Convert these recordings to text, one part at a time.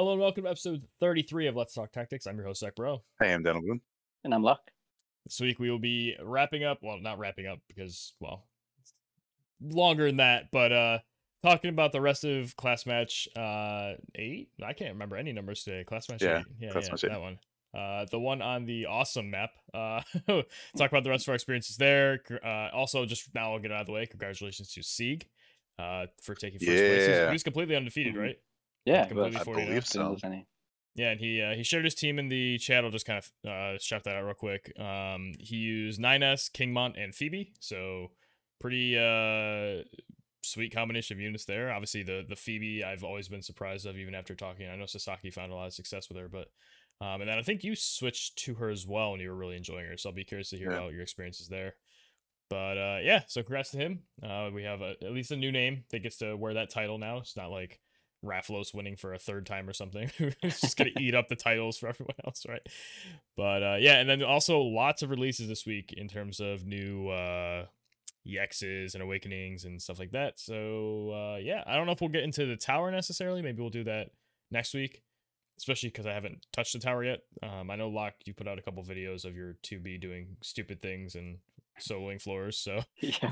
Hello and welcome to episode 33 of Let's Talk Tactics. I'm your host, Zach Bro. Hey, I'm Daniel Boone. And I'm Luck. This week we will be wrapping up, well, not wrapping up because, well, longer than that, but uh talking about the rest of class match uh eight. I can't remember any numbers today. Class match Yeah, eight. Yeah, class yeah, match eight. that one. Uh, the one on the awesome map. Uh, talk about the rest of our experiences there. Uh, also, just now I'll get out of the way. Congratulations to Sieg, uh, for taking first place. He's- Yeah. He's completely undefeated, Mhm. right? Yeah, completely but I believe didn't so. Yeah, and he uh, he shared his team in the chat. I'll just kind of uh, shout that out real quick. Um, he used 9S, Kingmont, and Phoebe. So pretty uh sweet combination of units there. Obviously, the the Phoebe I've always been surprised of, even after talking. I know Sasaki found a lot of success with her, but um, and then I think you switched to her as well, and you were really enjoying her. So I'll be curious to hear Yeah. about your experiences there. But uh, yeah, so congrats to him. Uh, we have a, at least a new name that gets to wear that title now. It's not like Rafalos winning for a third time or something. it's just gonna eat up the titles for everyone else, right? But uh, yeah, and then also lots of releases this week in terms of new uh, EXs and awakenings and stuff like that. So uh, yeah, I don't know if we'll get into the tower necessarily. Maybe we'll do that next week, especially because I haven't touched the tower yet. Um, I know Locke, you put out a couple videos of your 2B doing stupid things and soloing floors, so Yeah.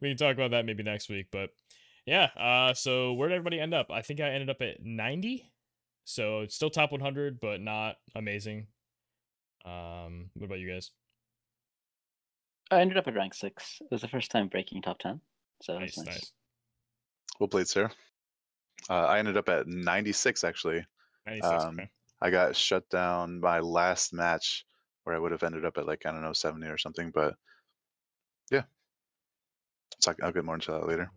we can talk about that maybe next week. But yeah, uh, so where did everybody end up? I think I ended up at 90. So it's still top 100, but not amazing. Um, what about you guys? I ended up at rank six. It was the first time breaking top ten. So Nice, that's nice. nice. Well played, sir. Uh, I ended up at 96 actually. 96. Um, okay. I got shut down my last match where I would have ended up at like I don't know 70 or something, but yeah. So I'll get more into that later.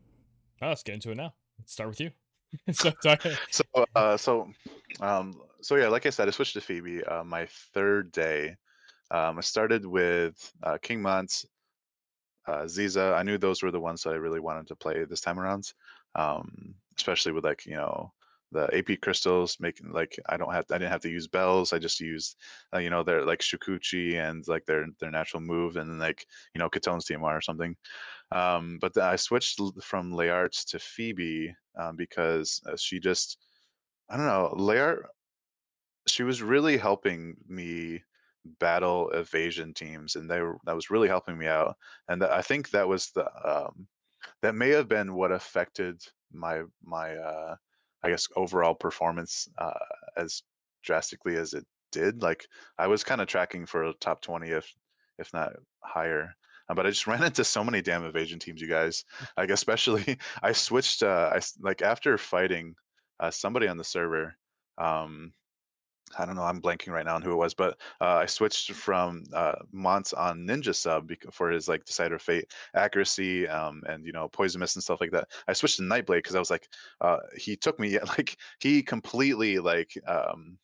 Oh, let's get into it now. Let's start with you. so, So uh so um so yeah, like I said, I switched to Phoebe uh, my third day. Um I started with uh King Mont, uh Ziza. I knew those were the ones that I really wanted to play this time around. Um especially with like, you know, the AP crystals making like I don't have I didn't have to use bells. I just used uh, you know their like Shukuchi and like their their natural move and like you know Katone's TMR or something. Um, but I switched from Layarts to Phoebe um, because uh, she just I don't know Layart. She was really helping me battle evasion teams, and they were, that was really helping me out. And I think that was the um, that may have been what affected my my uh, I guess overall performance uh, as drastically as it did. Like I was kind of tracking for a top twenty, if if not higher. Uh, but I just ran into so many damn evasion teams, you guys. Like especially, I switched. Uh, I like after fighting uh, somebody on the server. Um, I don't know. I'm blanking right now on who it was, but uh, I switched from uh, Mont on Ninja Sub for his like Decider of Fate accuracy, um, and you know Poisonous and stuff like that. I switched to Nightblade because I was like, uh, he took me like he completely like um,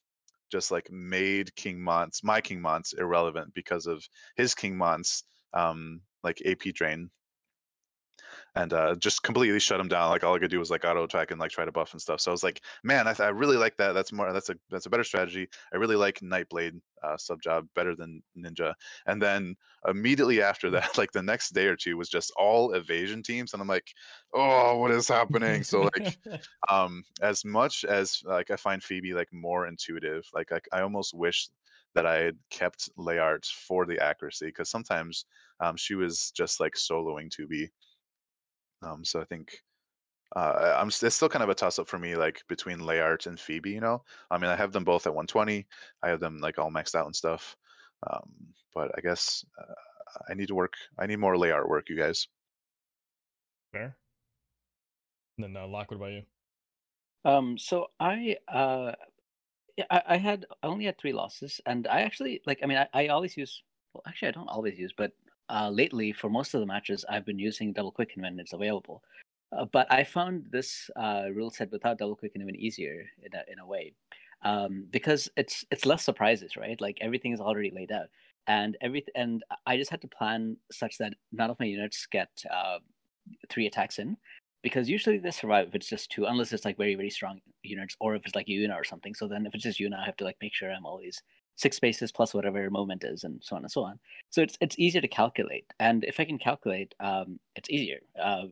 just like made King Mont's my King Mont's irrelevant because of his King Mont's um, like AP drain and uh, just completely shut him down. Like all I could do was like auto attack and like try to buff and stuff. So I was like, man, I, th- I really like that. That's more. That's a that's a better strategy. I really like Nightblade uh, sub job better than Ninja. And then immediately after that, like the next day or two was just all evasion teams, and I'm like, oh, what is happening? So like um as much as like i find phoebe like more intuitive like i, I almost wish that i had kept layart for the accuracy because sometimes um she was just like soloing to be um so i think uh i'm it's still kind of a toss up for me like between layart and phoebe you know i mean i have them both at 120 i have them like all maxed out and stuff um but i guess uh, i need to work i need more layart work you guys Fair. And then uh, Locke, what about you? Um, so I uh, yeah, I, I had I only had three losses, and I actually like. I mean, I, I always use. Well, actually, I don't always use, but uh, lately for most of the matches, I've been using double quicken when it's available. Uh, but I found this uh, rule set without double quicken even easier in a, in a way, um, because it's it's less surprises, right? Like everything is already laid out, and every and I just had to plan such that none of my units get uh, three attacks in, because usually they survive if it's just two, unless it's like very very strong units, or if it's like Yuna or something. So then if it's just Yuna, I have to like make sure I'm always six spaces plus whatever moment is, and so on and so on. So it's it's easier to calculate, and if I can calculate, um, it's easier. Uh,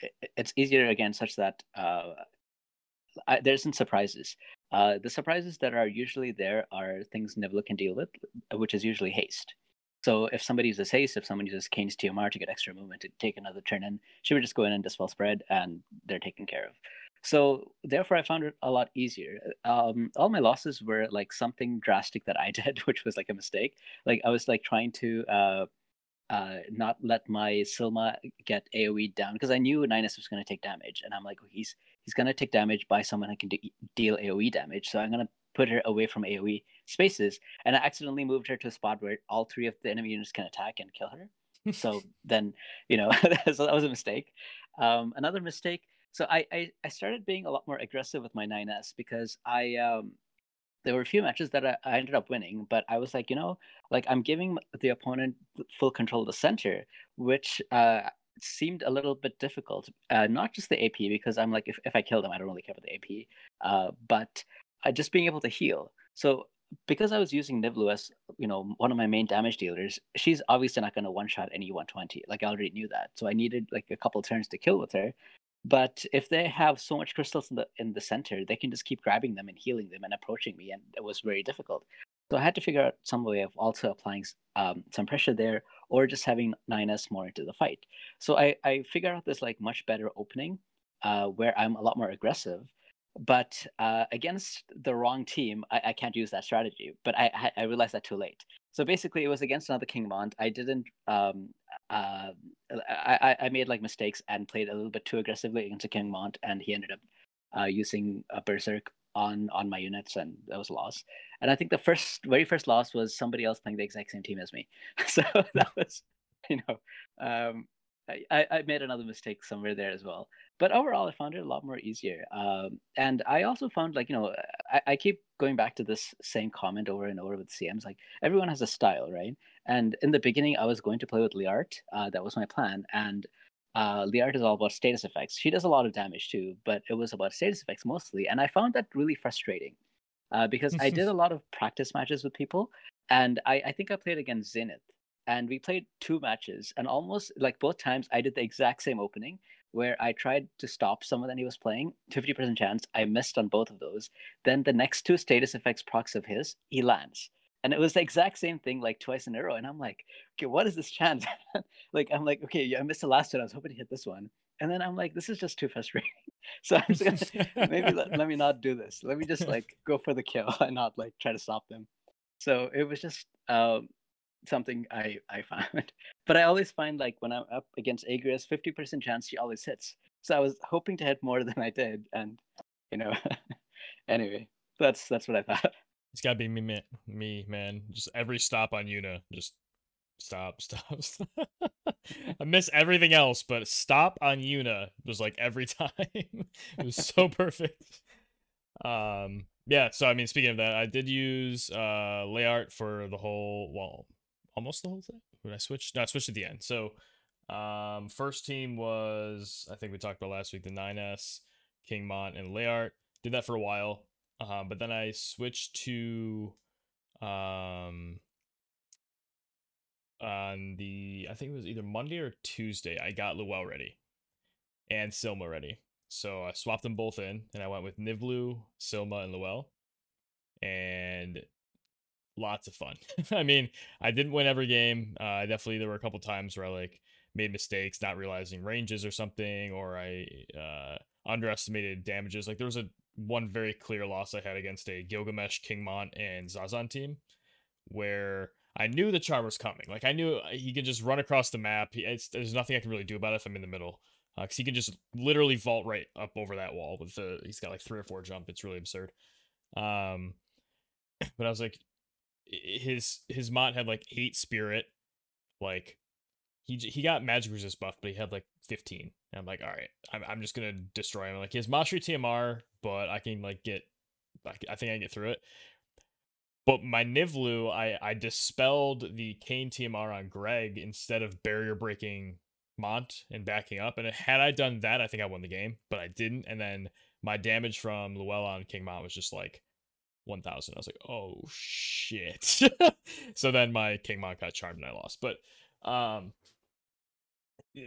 it, it's easier again, such that uh, I, there isn't surprises. uh, the surprises that are usually there are things Nivlu can deal with, which is usually haste. So if somebody uses haste, if someone uses Kane's TMR to get extra movement to take another turn in, she would just go in and dispel spread, and they're taken care of. So therefore, I found it a lot easier. Um, all my losses were like something drastic that I did, which was like a mistake. Like I was like trying to uh, uh, not let my Silma get AOE down because I knew 9S was going to take damage, and I'm like, he's he's going to take damage by someone who can de- deal AOE damage, so I'm going to put her away from AOE spaces, and I accidentally moved her to a spot where all three of the enemy units can attack and kill her. so then, you know, that was a mistake. Um, another mistake so I, I, I started being a lot more aggressive with my 9s because I um there were a few matches that I, I ended up winning, but I was like, you know, like I'm giving the opponent full control of the center, which uh seemed a little bit difficult. Uh, not just the AP because I'm like, if, if I kill them, I don't really care about the AP, uh, but uh, just being able to heal. So because I was using Nivlu as you know one of my main damage dealers, she's obviously not going to one shot any 120. Like I already knew that, so I needed like a couple turns to kill with her. But if they have so much crystals in the in the center, they can just keep grabbing them and healing them and approaching me, and it was very difficult. So I had to figure out some way of also applying um, some pressure there, or just having 9s more into the fight. So I I figure out this like much better opening, uh, where I'm a lot more aggressive, but uh, against the wrong team, I, I can't use that strategy. But I I realized that too late. So basically, it was against another King Mont. I didn't. Um, uh, I I made like mistakes and played a little bit too aggressively against a King Mont, and he ended up uh, using a Berserk on on my units, and that was a loss. And I think the first, very first loss was somebody else playing the exact same team as me. So that was, you know, um, I, I made another mistake somewhere there as well. But overall, I found it a lot more easier. Um, and I also found like, you know, I, I keep going back to this same comment over and over with CMs. Like everyone has a style, right? And in the beginning, I was going to play with Liart. Uh, that was my plan. And uh, Liart is all about status effects. She does a lot of damage too, but it was about status effects mostly. And I found that really frustrating uh, because I did a lot of practice matches with people. And I, I think I played against Zenith and we played two matches and almost like both times i did the exact same opening where i tried to stop someone that he was playing 50% chance i missed on both of those. Then the next two status effects procs of his he lands. And it was the exact same thing like twice in a row. And i'm like okay what is this chance? Like i'm like okay i missed the last one. I was hoping to hit this one. And then i'm like this is just too frustrating. So i'm just gonna maybe let, let me not do this. Let me just like go for the kill and not like try to stop them. So it was just um, something I I found. But I always find like when I'm up against Agrias, fifty percent chance she always hits. So I was hoping to hit more than I did, and you know, anyway, that's that's what I thought. It's gotta be me, me, man. Just every stop on Yuna, just stop, stop, stop. I miss everything else, but stop on Yuna was like every time. it was so perfect. Um, yeah. So I mean, speaking of that, I did use uh Leart for the whole well almost the whole thing. When I switched, no, I switched at the end. So, um, first team was I think we talked about last week the 9S, King Mont, and Layart. Did that for a while, um, but then I switched to um on the I think it was either Monday or Tuesday. I got Luel ready and Silma ready. So I swapped them both in, and I went with Nivlu, Silma, and Luel. And lots of fun. I mean, I didn't win every game. Uh, definitely there were a couple times where I like made mistakes, not realizing ranges or something, or I uh, underestimated damages. Like there was a one very clear loss I had against a Gilgamesh, Kingmont, and Zazan team, where I knew the charm was coming. Like I knew uh, he could just run across the map. He, there's nothing I can really do about it if I'm in the middle, because uh, he can just literally vault right up over that wall with the. He's got like three or four jump. It's really absurd. Um, but I was like, his his mod had like eight spirit, like he he got magic resist buff, but he had like fifteen. And I'm like, all right, I'm I'm just gonna destroy him. Like he has Mastery TMR, but I can like get, I, I think I can get through it. But my Nivlu, I I dispelled the Kayn TMR on Greg instead of barrier breaking Mont and backing up. And had I done that, I think I won the game, but I didn't. And then my damage from Luella on King Mont was just like 1000. I was like, oh shit. so then my King Mont got charmed and I lost. But um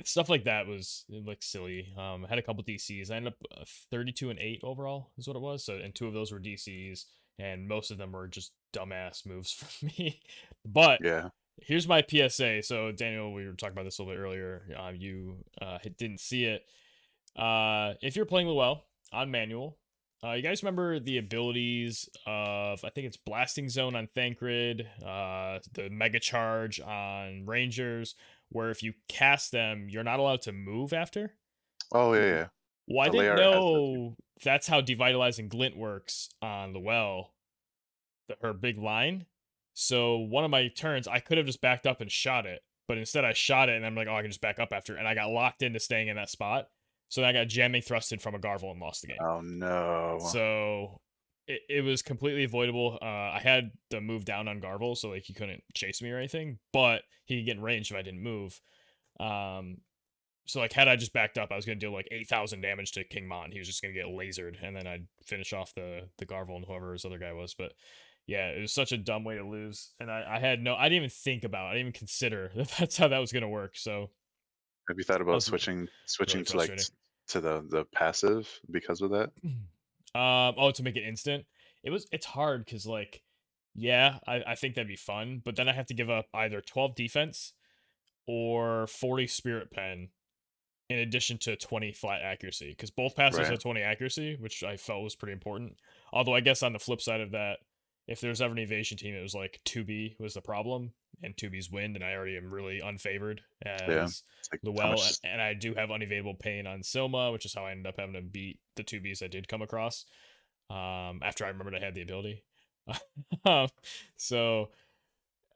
stuff like that was like silly. Um, I had a couple DCs. I ended up uh, 32 and 8 overall is what it was. So and two of those were DCs and most of them were just dumbass moves for me. but Yeah. here's my PSA. So Daniel, we were talking about this a little bit earlier. Uh, you uh, didn't see it. Uh, if you're playing Luell on manual, uh, you guys remember the abilities of I think it's Blasting Zone on Thancred, uh, the Mega Charge on Rangers, where if you cast them, you're not allowed to move after. Oh yeah, yeah. Well, I The didn't layer has that too. know that's how devitalizing glint works on the well, the, her big line. So one of my turns, I could have just backed up and shot it, but instead I shot it, and I'm like, oh, I can just back up after, and I got locked into staying in that spot. So then I got jamming thrusted from a Garvel and lost the game. Oh no. So it, it was completely avoidable. Uh, I had the move down on Garvel, so like he couldn't chase me or anything, but he could get in range if I didn't move. Um, so like had I just backed up, I was gonna deal like eight thousand damage to King Mon. He was just gonna get lasered, and then I'd finish off the the Garvel and whoever his other guy was. But yeah, it was such a dumb way to lose, and I, I had no, I didn't even think about, it. I didn't even consider that that's how that was gonna work. So Have you thought about switching switching to like to the the passive because of that? Um, oh, to make it instant. It was it's hard because like, yeah, I, I think that'd be fun, but then I have to give up either 12 defense or 40 spirit pen in addition to 20 flat accuracy. Because both passes Right. have 20 accuracy, which I felt was pretty important. Although I guess on the flip side of that, if there's ever an evasion team, it was like 2B was the problem, and 2B's wind, and I already am really unfavored as It's like the much- and I do have unevadable pain on Silma, which is how I ended up having to beat the two Bs I did come across. Um, after I remembered I had the ability. um, so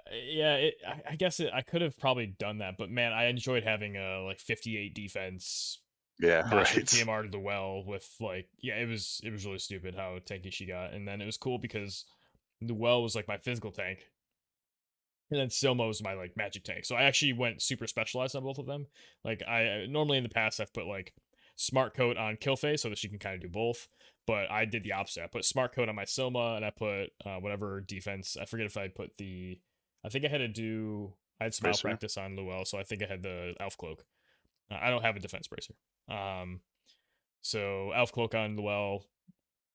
uh, yeah, it, I, I guess it, I could have probably done that, but man, I enjoyed having a like 58 defense yeah, right. TMR to the well with like yeah, it was it was really stupid how tanky she got, and then it was cool because the well was like my physical tank, and then Silma was my like magic tank. So I actually went super specialized on both of them. Like I I- normally in the past I've put like smart coat on Killface so that she can kind of do both, but I did the opposite. I put smart coat on my Silma, and I put uh, whatever defense. I forget if I put the. I think I had to do. I had Bracer? practice on Luell, so I think I had the Elf Cloak. Uh, I don't have a defense bracer. Um, so Elf Cloak on Luell,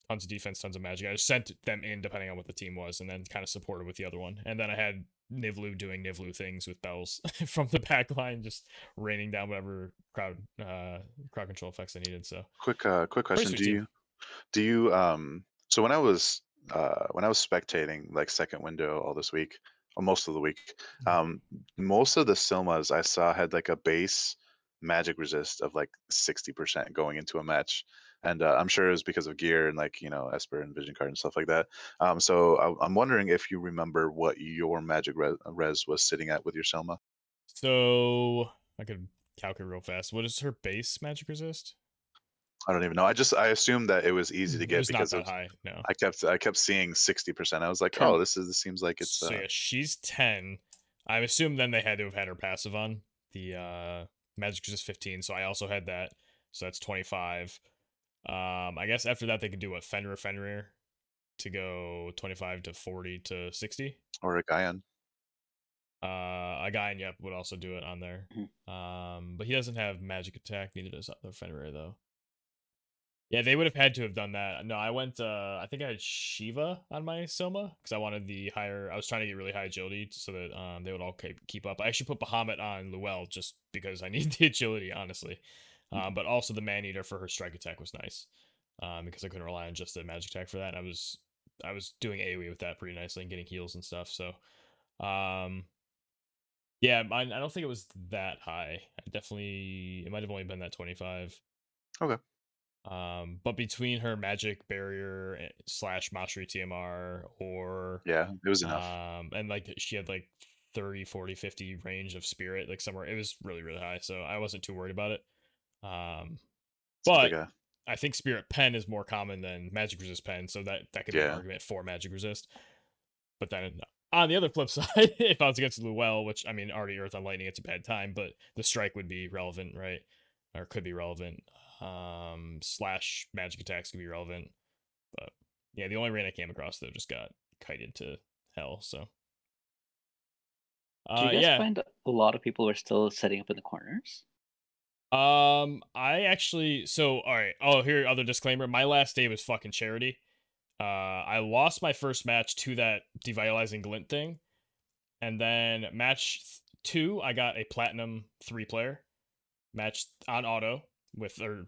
tons of defense, tons of magic. I just sent them in depending on what the team was, and then kind of supported with the other one. And then I had Nivlu doing Nivlu things with bells from the back line, just raining down whatever crowd uh crowd control effects I needed. So Quick uh quick question. Do team. you do you um so when I was uh when I was spectating like second window all this week, or most of the week, Mhm. um most of the Silmas I saw had like a base magic resist of like 60% going into a match. And uh, I'm sure it was because of gear and like, you know, Esper and Vision Card and stuff like that. Um, so I, I'm wondering if you remember what your magic res, res was sitting at with your Silma. so I could calculate real fast. What is her base magic resist? I don't even know. I just I assumed that it was easy to get was not because that of, high. No. I kept I kept seeing 60%. I was like, oh, this is this seems like it's so uh, yeah, she's ten. I assume then they had to have had her passive on the uh magic resist fifteen. So I also had that. So that's twenty five. Um, I guess after that they could do a Fenrir Fenrir to go twenty five to forty to sixty. or a Gaian. Uh, a guyan Yep would also do it on there. Mhm. Um, but he doesn't have magic attack. Neither does the Fenrir though. Yeah, they would have had to have done that. No, I went. Uh, I think I had Shiva on my Soma because I wanted the higher. I was trying to get really high agility so that um they would all keep keep up. I actually put Bahamut on Luell just because I need the agility, honestly. Um, but also the Man Eater for her strike attack was nice. Um, because I couldn't rely on just the magic attack for that. And I was I was doing AoE with that pretty nicely and getting heals and stuff. So, um, yeah, mine, I don't think it was that high. I definitely it might have only been that twenty five. Okay. Um, but between her magic barrier eh, slash mastery TMR or Yeah, it was enough. um, and like she had like 30, 40, 50 range of spirit, like somewhere it was really, really high. So I wasn't too worried about it. Um, It's like but a- I think spirit pen is more common than magic resist pen, so that that could be an argument for magic resist. But then on the other flip side, if I was against Luell, which I mean already Earth on Lightning, it's a bad time, but the strike would be relevant, right? Or could be relevant. Um slash magic attacks could be relevant. But yeah, the only rain I came across though just got kited to hell, so Do uh you guys yeah. find a lot of people are still setting up in the corners? Um, I actually so all right. Oh, here other disclaimer. My last day was fucking charity. Uh, I lost my first match to that devitalizing glint thing, and then match two, I got a platinum three player match on auto with their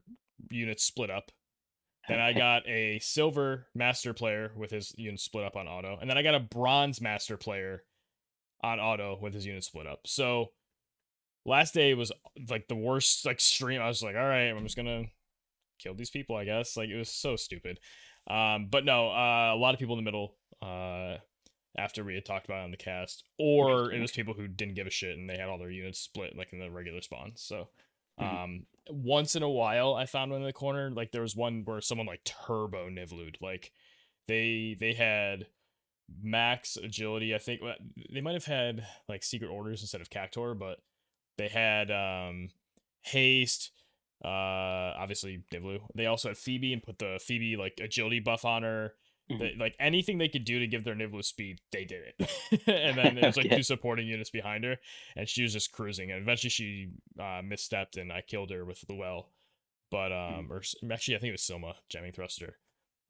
units split up. Then I got a silver master player with his units split up on auto, and then I got a bronze master player on auto with his units split up. So last day was like the worst like stream. I was like, all right, I'm just gonna kill these people, I guess. Like it was so stupid. Um, but no, uh, a lot of people in the middle. Uh, after we had talked about it on the cast, or it was people who didn't give a shit and they had all their units split like in the regular spawn. So, Mhm. um, once in a while, I found one in the corner. Like there was one where someone like turbo nivlued. Like they they had max agility. I think they might have had like secret orders instead of Cactuar, but they had um haste. Uh, obviously Nivlu. They also had Phoebe and put the Phoebe like agility buff on her. Mhm. They, like anything they could do to give their Nivlu speed, they did it. and then there was like Okay. two supporting units behind her, and she was just cruising. And eventually she uh, misstepped, and I killed her with Luell. But um, or actually, I think it was Silma jamming thruster.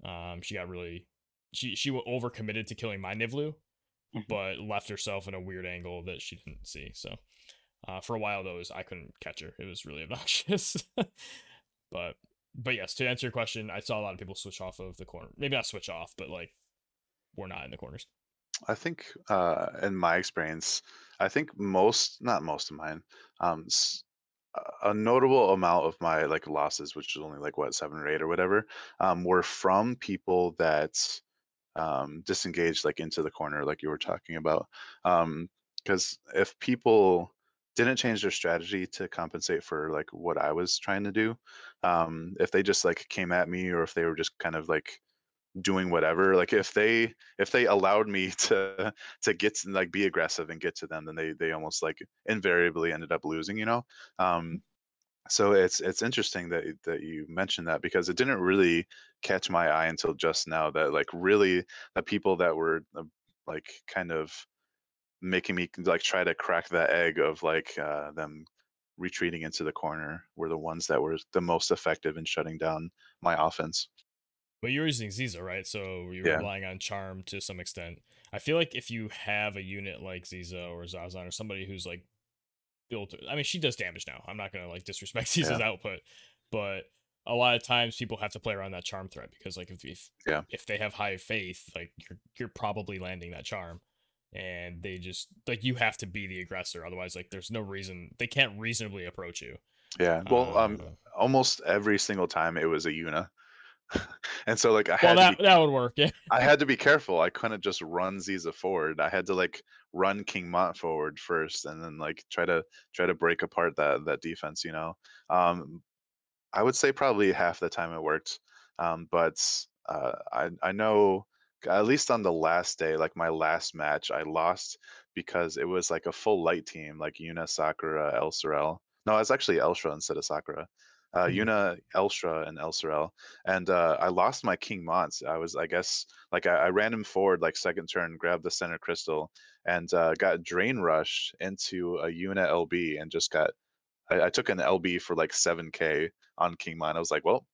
Um, she got really, she she overcommitted to killing my Nivlu, Mhm. but left herself in a weird angle that she didn't see. So, uh, for a while though, was, I couldn't catch her. It was really obnoxious. but but yes, to answer your question, I saw a lot of people switch off of the corner. Maybe not switch off, but like we're not in the corners. I think, uh, in my experience, I think most, not most of mine, um, a notable amount of my like losses, which is only like what seven or eight or whatever, um, were from people that um, disengaged like into the corner, like you were talking about. Um, because if people didn't change their strategy to compensate for like what I was trying to do, um, if they just like came at me or if they were just kind of like doing whatever like if they if they allowed me to to get to, like be aggressive and get to them then they they almost like invariably ended up losing you know? Um so it's it's interesting that that you mentioned that because it didn't really catch my eye until just now that like really the people that were uh, like kind of making me like try to crack that egg of like uh them retreating into the corner were the ones that were the most effective in shutting down my offense But you're using Ziza, right? So you're Yeah. relying on charm to some extent. I feel like if you have a unit like Ziza or Zazan or somebody who's like built, I mean, she does damage now. I'm not gonna like disrespect Ziza's output, but a lot of times people have to play around that charm threat because like if if, Yeah. if they have high faith, like you're you're probably landing that charm. And they just like you have to be the aggressor, otherwise, like there's no reason they can't reasonably approach you. yeah well um Uh, almost every single time it was a Yuna. and so like I well, had that to be, that would work, yeah. I had to be careful. I couldn't just run Ziza forward. I had to like run King Mont forward first and then like try to try to break apart that that defense, you know. Um I would say probably half the time it worked. Um but uh I I know at least on the last day, like my last match, I lost because it was like a full light team, like Yuna, Sakura, El Sorel. No, it's actually Elshra instead of Sakura. Uh, Mhm. Yuna, Elshra, and El Sorel and uh, I lost my King Mons. I was, I guess, like I, I ran him forward like second turn, grabbed the center crystal, and uh, got drain rushed into a Yuna LB and just got. I, I took an LB for like seven k on King Mon. I was like, well,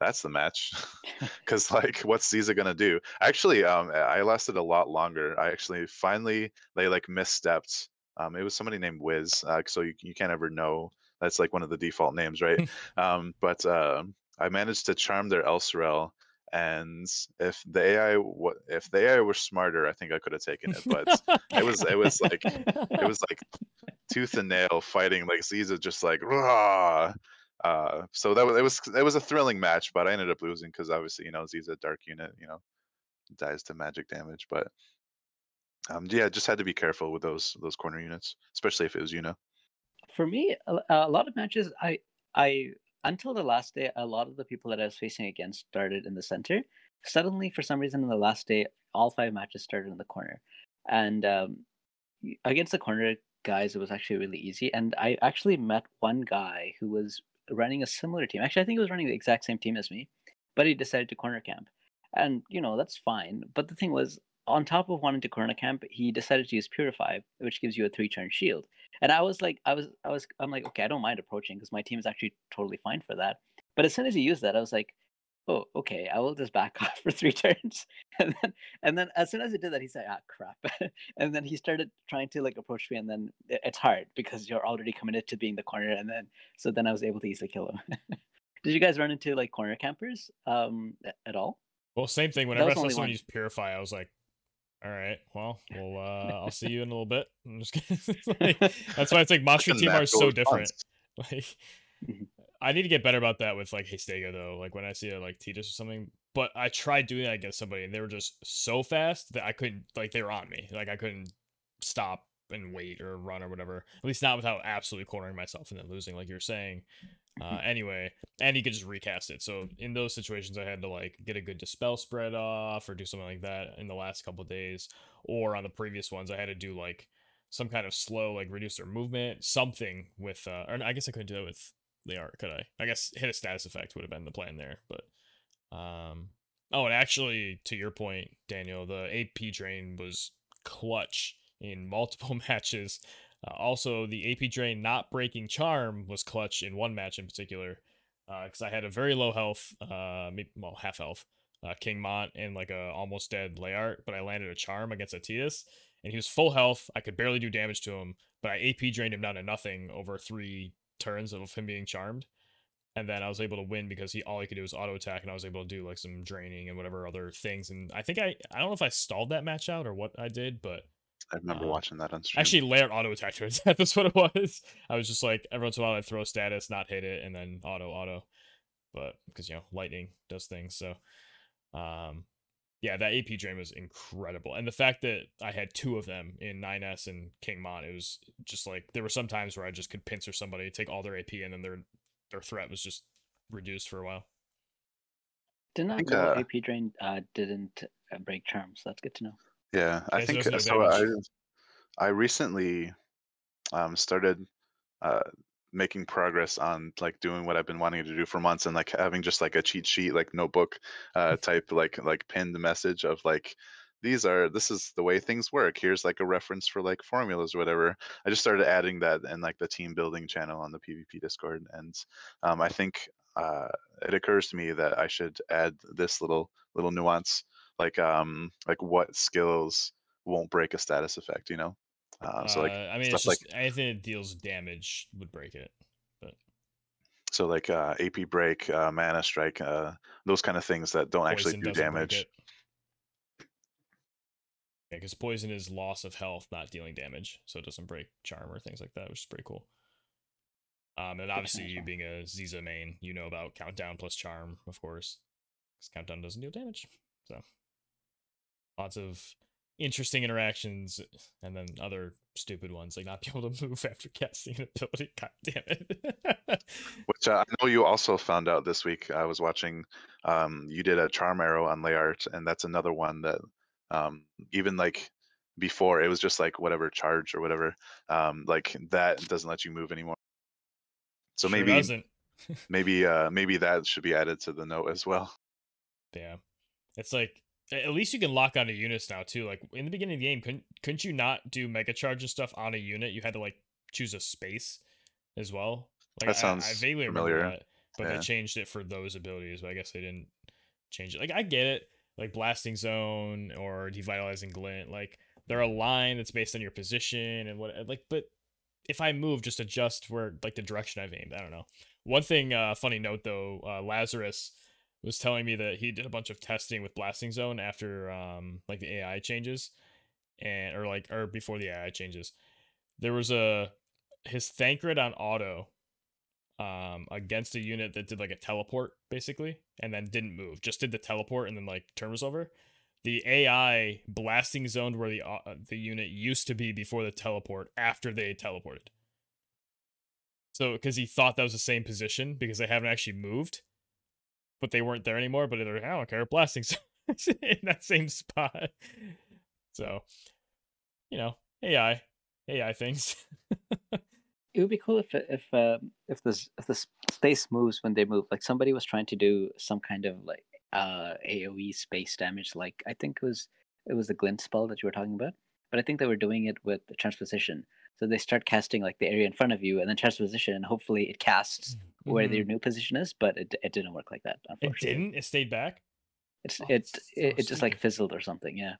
that's the match, because like, what's Ziza gonna do? Actually, um, I lasted a lot longer. I actually finally they like misstepped. Um, it was somebody named Wiz, uh, so you, you can't ever know. That's like one of the default names, right? um, but um I managed to charm their Elsorel, and if the AI if the AI were smarter, I think I could have taken it. But it was it was like it was like tooth and nail fighting like Ziza just like raw. Uh, so that was it was it was a thrilling match, but I ended up losing because obviously you know Ziza dark unit you know dies to magic damage, but um yeah, just had to be careful with those those corner units, especially if it was Yuna. For me, a, a lot of matches, I I until the last day, a lot of the people that I was facing against started in the center. Suddenly, for some reason, in the last day, all five matches started in the corner, and um, against the corner guys, it was actually really easy. And I actually met one guy who was running a similar team. Actually, I think he was running the exact same team as me, but he decided to corner camp, and you know that's fine. But the thing was, on top of wanting to corner camp, he decided to use Purify, which gives you a three turn shield. And I was like, I was, I was, I'm like, okay, I don't mind approaching because my team is actually totally fine for that. But as soon as he used that, I was like, oh, okay, I will just back off for three turns. And then, and then as soon as he did that, he said, ah, crap. and then he started trying to like approach me, and then it's hard because you're already committed to being the corner. And then, so then I was able to easily kill him. did you guys run into like corner campers um at all? Well, same thing. Whenever I saw someone use Purify, I was like, all right, well, well, uh, I'll see you in a little bit. I'm just like, that's why it's like Mosh Team are so different. Like, mm-hmm. I need to get better about that with like Hastega though. Like when I see a like Tidus or something, but I tried doing that against somebody and they were just so fast that I couldn't like they were on me. Like I couldn't stop and wait or run or whatever. At least not without absolutely cornering myself and then losing, like you're saying. Uh, anyway, and he could just recast it. So in those situations, I had to like get a good dispel spread off or do something like that in the last couple days. Or on the previous ones, I had to do like some kind of slow, like reduce their movement, something with. Uh, or I guess I couldn't do that with the art, could I? I guess hit a status effect would have been the plan there, but. Um. Oh, and actually, to your point, Daniel, the AP drain was clutch in multiple matches. Uh, also, the AP Drain not breaking Charm was clutch in one match in particular, because uh, I had a very low health, uh, maybe, well, half health, uh, King Mont and like a almost dead Layart, but I landed a Charm against Atias, and he was full health. I could barely do damage to him, but I AP drained him down to nothing over three turns of him being charmed. And then I was able to win because he all he could do was auto attack, and I was able to do like some draining and whatever other things. And I think I I don't know if I stalled that match out or what I did, but I remember uh, watching that on stream. Actually, layered auto attack to That's what it was. I was just like, every once in a while I'd throw status, not hit it, and then auto, auto. But because, you know, lightning does things. So, um, yeah, that AP drain was incredible. And the fact that I had two of them in 9S and King Mon, it was just like, there were some times where I just could pincer somebody, take all their AP, and then their their threat was just reduced for a while. Did not know uh, AP drain uh, didn't uh, break charms. That's good to know. Yeah, I think no so. I I recently um, started uh, making progress on like doing what I've been wanting to do for months, and like having just like a cheat sheet, like notebook uh, mm. type, like like pinned message of like these are this is the way things work. Here's like a reference for like formulas or whatever. I just started adding that in like the team building channel on the PvP Discord, and um, I think uh, it occurs to me that I should add this little little nuance like um like what skills won't break a status effect you know uh, so like uh, i mean it's just like, anything that deals damage would break it but so like uh ap break uh mana strike uh those kind of things that don't poison actually do damage. yeah because poison is loss of health not dealing damage so it doesn't break charm or things like that which is pretty cool. Um and obviously you being a ziza main you know about countdown plus charm of course because countdown doesn't deal damage so. Lots of interesting interactions and then other stupid ones like not be able to move after casting an ability. God damn it. Which uh, i know you also found out this week i was watching um, you did a charm arrow on layart and that's another one that um, even like before it was just like whatever charge or whatever um, like that doesn't let you move anymore. So sure maybe maybe uh maybe that should be added to the note as well. Yeah. It's like at least you can lock on onto units now too. Like in the beginning of the game, couldn't couldn't you not do mega charge and stuff on a unit? You had to like choose a space as well. Like, that sounds I, I vaguely familiar. remember that, but yeah. they changed it for those abilities. But I guess they didn't change it. Like I get it, like blasting zone or devitalizing glint. Like they're a line that's based on your position and what. Like, but if I move, just adjust where like the direction I've aimed. I don't know. One thing, uh, funny note though, uh, Lazarus was telling me that he did a bunch of testing with Blasting Zone after um like the AI changes and or like or before the AI changes. There was a his Thancred on auto um against a unit that did like a teleport basically and then didn't move. Just did the teleport and then like turn was over. The AI blasting zoned where the uh, the unit used to be before the teleport after they teleported. So because he thought that was the same position because they haven't actually moved but they weren't there anymore. But they're like, I don't care, blasting in that same spot. So, you know, AI, AI things. it would be cool if if uh, if this if the space moves when they move. Like somebody was trying to do some kind of like uh AOE space damage. Like I think it was it was the glint spell that you were talking about, but I think they were doing it with the transposition. So they start casting like the area in front of you, and then transposition, and hopefully it casts where Mhm. your new position is. But it it didn't work like that. It didn't. It stayed back. It's Oh, it so it, it just like fizzled or something. Yeah.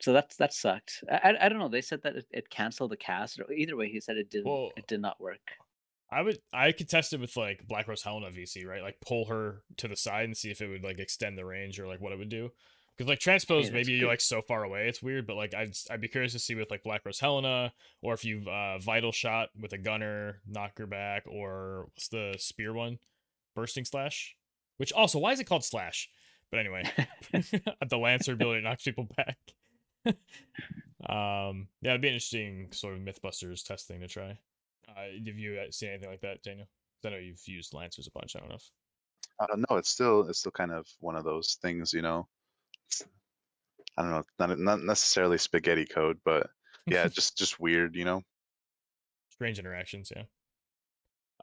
So that's that sucked. I, I, I don't know. They said that it, it canceled the cast. Or either way, he said it didn't. Well, it did not work. I would. I could test it with like Black Rose Helena VC, right? Like pull her to the side and see if it would like extend the range or like what it would do. Because like transpose, maybe you're like so far away, it's weird. But like I'd I'd be curious to see with like Black Rose Helena, or if you've uh, vital shot with a gunner, knock her back, or what's the spear one, bursting slash. Which also, why is it called slash? But anyway, the lancer ability knocks people back. um, yeah, it'd be an interesting sort of MythBusters test thing to try. Uh, have you uh, seen anything like that, Daniel? I know you've used lancers a bunch. I don't know. If... I don't know. It's still it's still kind of one of those things, you know. I don't know. Not not necessarily spaghetti code, but yeah, just just weird, you know. strange interactions yeah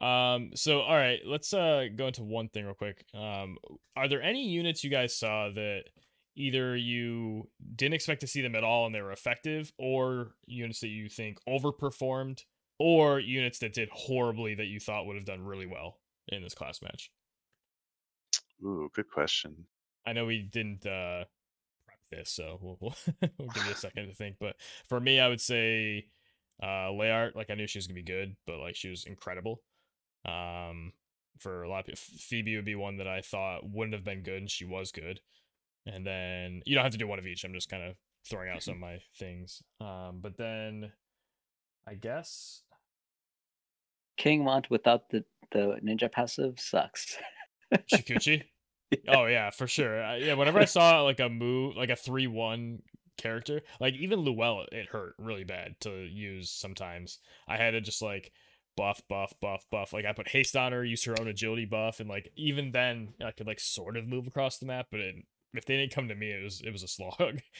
um so all right let's uh go into one thing real quick um are there any units you guys saw that either you didn't expect to see them at all and they were effective or units that you think overperformed or units that did horribly that you thought would have done really well in this class match Ooh, good question. I know we didn't uh prep this, so we'll we'll, we'll give you a second to think. But for me, I would say uh Layart, like I knew she was gonna be good, but like she was incredible. Um for a lot of people, Phoebe would be one that I thought wouldn't have been good, and she was good. And then you don't have to do one of each. I'm just kind of throwing out some of my things. Um, but then I guess King Mont without the the ninja passive sucks. Shikuchi. Oh yeah, for sure. I, yeah, whenever I saw like a move, like a three-one character, like even Luell, it hurt really bad to use. Sometimes I had to just like buff, buff, buff, buff. Like I put haste on her, use her own agility buff, and like even then I could like sort of move across the map. But it, if they didn't come to me, it was it was a slog.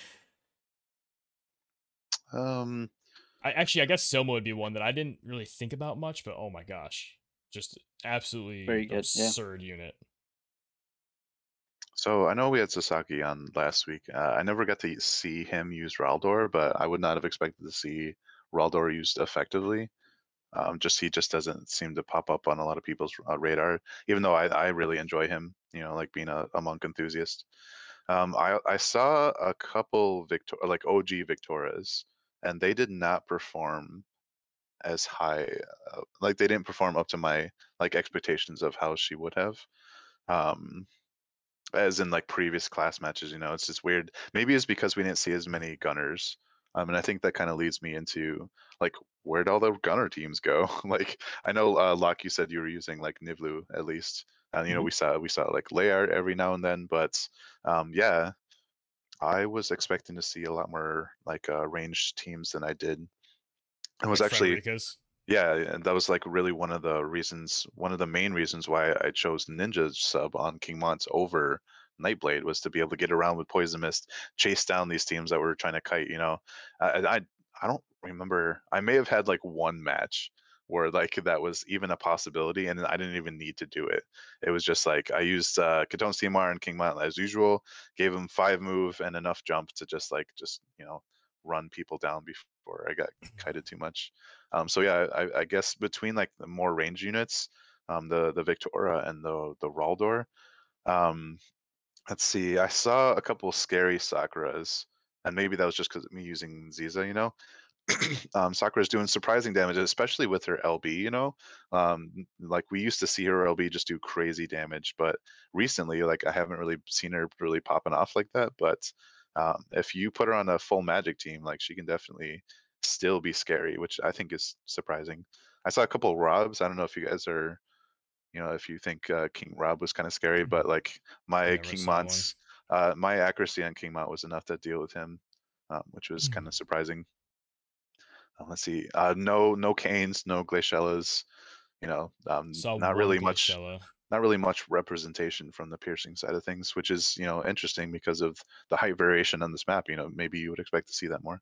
Um, I actually I guess Soma would be one that I didn't really think about much, but oh my gosh, just absolutely Very good, yeah. absurd unit. So I know we had Sasaki on last week. Uh, I never got to see him use Raldor, but I would not have expected to see Raldor used effectively. Um, just he just doesn't seem to pop up on a lot of people's uh, radar, even though I, I really enjoy him. You know, like being a, a monk enthusiast. Um, I I saw a couple Victor like OG Victoras, and they did not perform as high. Uh, like they didn't perform up to my like expectations of how she would have. Um, as in like previous class matches, you know, it's just weird. Maybe it's because we didn't see as many gunners. Um, and I think that kind of leads me into like where'd all the gunner teams go? like I know uh Locke, you said you were using like Nivlu at least. And you know, Mhm. we saw we saw like Layard every now and then, but um yeah, I was expecting to see a lot more like uh ranged teams than I did. It was Like actually Frederika's. Yeah, and that was like really one of the reasons, one of the main reasons why I chose Ninja sub on King Mont over Nightblade was to be able to get around with Poison Mist, chase down these teams that were trying to kite. You know, I I, I don't remember. I may have had like one match where like that was even a possibility, and I didn't even need to do it. It was just like I used uh, Katone Seymour and King Mont as usual, gave him five move and enough jump to just like just you know run people down before I got kited too much. Um, so yeah, I, I guess between like the more range units, um, the the Victora and the the Raldor, um, let's see. I saw a couple scary Sakuras, and maybe that was just because me using Ziza, you know. um, Sakura's doing surprising damage, especially with her LB. You know, um, like we used to see her LB just do crazy damage, but recently, like I haven't really seen her really popping off like that. But um, if you put her on a full Magic team, like she can definitely still be scary, which I think is surprising. I saw a couple of Robs. I don't know if you guys are, you know, if you think uh, King Rob was kind of scary, Mhm. but like my King. Mont's, uh, my accuracy on King Mont was enough to deal with him, um, which was kind of surprising. Um, let's see, uh, no, no Canes, no Glaciellas, you know, um, not really much. Not really much representation from the piercing side of things, which is you know interesting because of the height variation on this map. You know, maybe you would expect to see that more.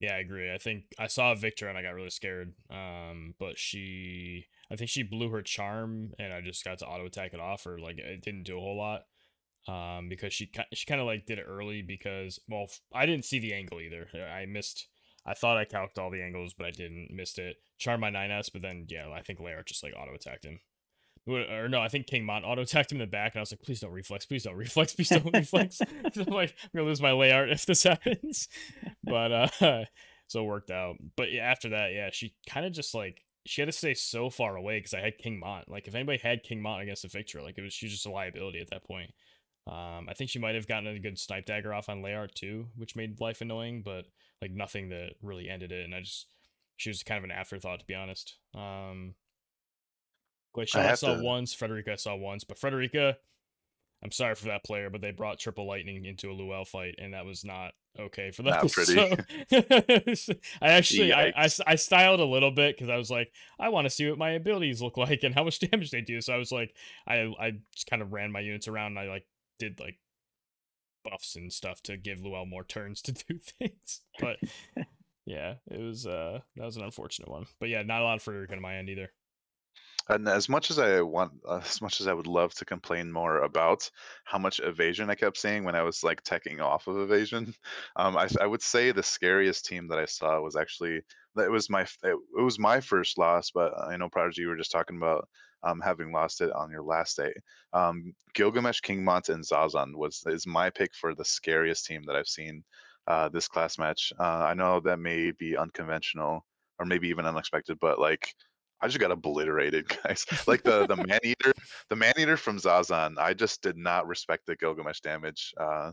Yeah, I agree. I think I saw Victor and I got really scared. Um, but she, I think she blew her charm and I just got to auto attack it off, or like it didn't do a whole lot. um, because she she kind of like did it early because well I didn't see the angle either. I missed. I thought I calced all the angles, but I didn't. Missed it. Charm my 9S, but then yeah, I think Lair just like auto attacked him. Or no, I think King Mont auto attacked him in the back, and I was like, please don't reflex, please don't reflex, please don't reflex. I'm like, I'm gonna lose my layout if this happens. But uh, so it worked out. But yeah, after that, yeah, she kind of just like she had to stay so far away because I had King Mont. Like if anybody had King Mont against a Victor, like it was she was just a liability at that point. Um, I think she might have gotten a good snipe dagger off on Layart too, which made life annoying, but like nothing that really ended it. And I just she was kind of an afterthought to be honest. Um, Glacial I, I saw to... once, Frederika I saw once, but Frederika, I'm sorry for that player, but they brought Triple Lightning into a Luel fight, and that was not okay for them. Not pretty. So, I actually I, I, I styled a little bit because I was like, I want to see what my abilities look like and how much damage they do. So I was like, I I just kind of ran my units around. and I like did like buffs and stuff to give Luel more turns to do things. But yeah, it was uh that was an unfortunate one. But yeah, not a lot for on my end either. And as much as I want, uh, as much as I would love to complain more about how much evasion I kept seeing when I was like teching off of evasion, um, I, I would say the scariest team that I saw was actually it was my it, it was my first loss, but I know Prodigy you were just talking about um, having lost it on your last day. Um, Gilgamesh, Kingmont, and Zazan was is my pick for the scariest team that I've seen uh, this class match. Uh, I know that may be unconventional or maybe even unexpected, but like I just got obliterated, guys. Like the the man eater, the man eater from Zazan. I just did not respect the Gilgamesh damage, uh,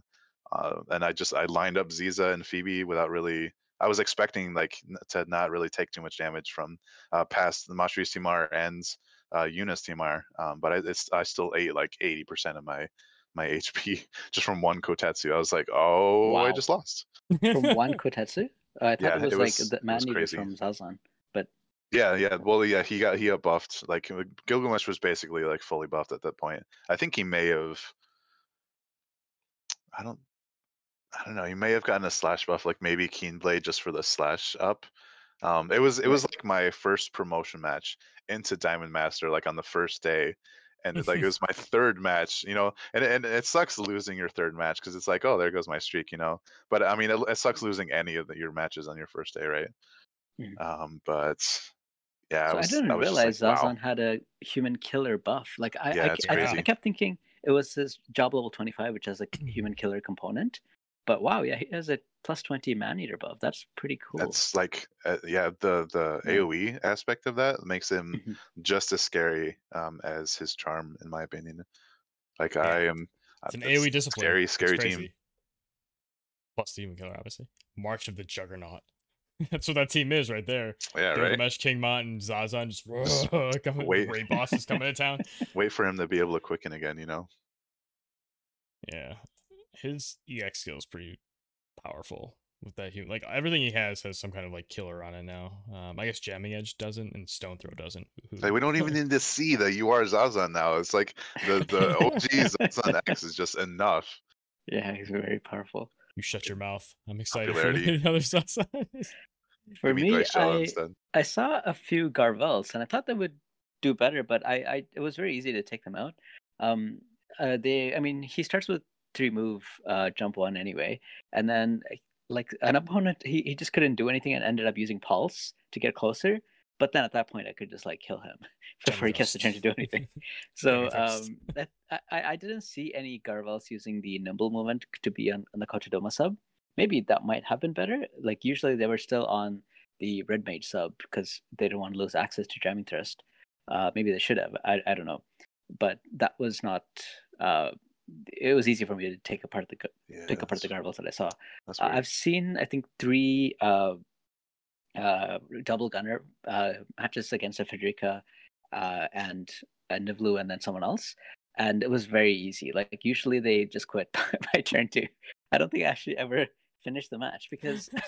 uh, and I just I lined up Ziza and Phoebe without really. I was expecting like to not really take too much damage from uh, past the Macherie's TMR and uh, Eunice Timar, um, but I, it's I still ate like eighty percent of my my HP just from one Kotetsu. I was like, oh, wow. I just lost from one Kotetsu. I thought yeah, it was, it was like the man eater from Zazan. Yeah, yeah. Well, yeah, he got he got buffed. Like uh, Gilgamesh was basically like fully buffed at that point. I think he may have. I don't. I don't know. He may have gotten a slash buff, like maybe Keen Blade, just for the slash up. Um, it was it was like my first promotion match into Diamond Master, like on the first day, and it's like it was my third match, you know. And and it sucks losing your third match because it's like, oh, there goes my streak, you know. But I mean, it, it sucks losing any of the, your matches on your first day, right? Mm. Um, but yeah, so I, was, I didn't I realize like, Zazan wow. had a human killer buff. Like I, yeah, I, I, I, kept thinking it was his job level 25, which has a human killer component. But wow, yeah, he has a plus 20 man eater buff. That's pretty cool. That's like, uh, yeah, the the yeah. AOE aspect of that makes him mm-hmm. just as scary um, as his charm, in my opinion. Like yeah. I am. It's an AOE discipline. Scary, scary team. Plus the human killer, obviously. March of the Juggernaut. That's what that team is right there. Yeah, right. Mesh King Mont and Zazan just coming, wait. great bosses coming to town. Wait for him to be able to quicken again, you know. Yeah, his EX skill is pretty powerful with that human. Like everything he has has some kind of like killer on it now. Um, I guess Jamming Edge doesn't and Stone Throw doesn't. Like we don't even need to see that you are Zazan now. It's like the the OG Zazan X is just enough. Yeah, he's very powerful. You shut your mouth. I'm excited for the other stuff. for me, I, I saw a few Garvels and I thought they would do better, but I, I it was very easy to take them out. Um, uh, they, I mean, he starts with three move, uh, jump one anyway, and then like an opponent, he, he just couldn't do anything and ended up using pulse to get closer. But then at that point, I could just like kill him before he gets the chance to do anything. so um, that, I, I didn't see any Garvels using the nimble movement to be on, on the Kotodoma sub. Maybe that might have been better. Like usually they were still on the Red Mage sub because they didn't want to lose access to Jamming Thrust. Uh, maybe they should have. I, I don't know. But that was not. Uh, it was easy for me to take apart the yeah, take apart the garbles that I saw. Uh, I've seen I think three uh, uh, double gunner uh, matches against a Frederika uh, and a Nivlu and then someone else. And it was very easy. Like usually they just quit by turn two. I don't think I actually ever finished the match because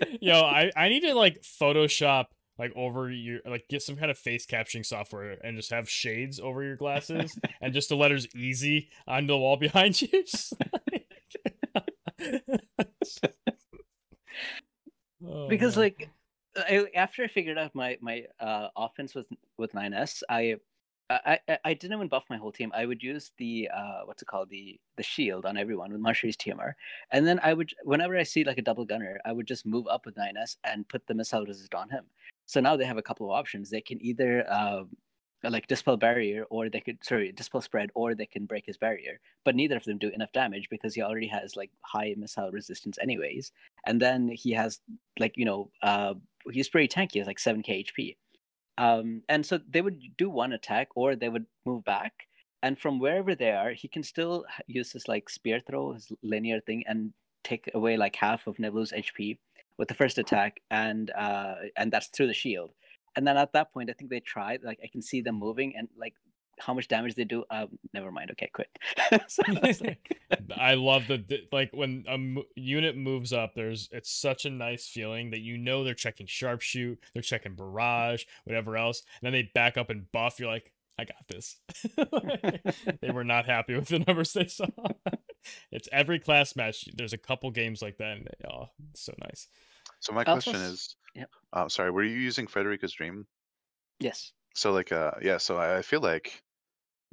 Yo, I, I need to like Photoshop like over your like get some kind of face capturing software and just have shades over your glasses and just the letters easy on the wall behind you. oh, because man. like I, after I figured out my my uh, offense with with 9s, I I, I I didn't even buff my whole team. I would use the uh what's it called the the shield on everyone with Marshal's TMR, and then I would whenever I see like a double gunner, I would just move up with 9s and put the missile resist on him. So now they have a couple of options. They can either uh, like dispel barrier, or they could sorry dispel spread, or they can break his barrier. But neither of them do enough damage because he already has like high missile resistance anyways, and then he has like you know uh he's pretty tanky. He has like seven k HP. Um, and so they would do one attack, or they would move back, and from wherever they are, he can still use his like spear throw, his linear thing, and take away like half of Niblu's HP with the first attack, and uh, and that's through the shield. And then at that point, I think they tried. Like I can see them moving, and like how much damage they do. Um, never mind. Okay, quit. so I, like... I love the like when a m- unit moves up. There's it's such a nice feeling that you know they're checking sharpshoot, they're checking barrage, whatever else, and then they back up and buff. You're like, I got this. they were not happy with the numbers they saw. it's every class match. There's a couple games like that, and oh, so nice. So my question is, yep. uh, sorry, were you using Frederika's Dream? Yes. So like, uh, yeah. So I feel like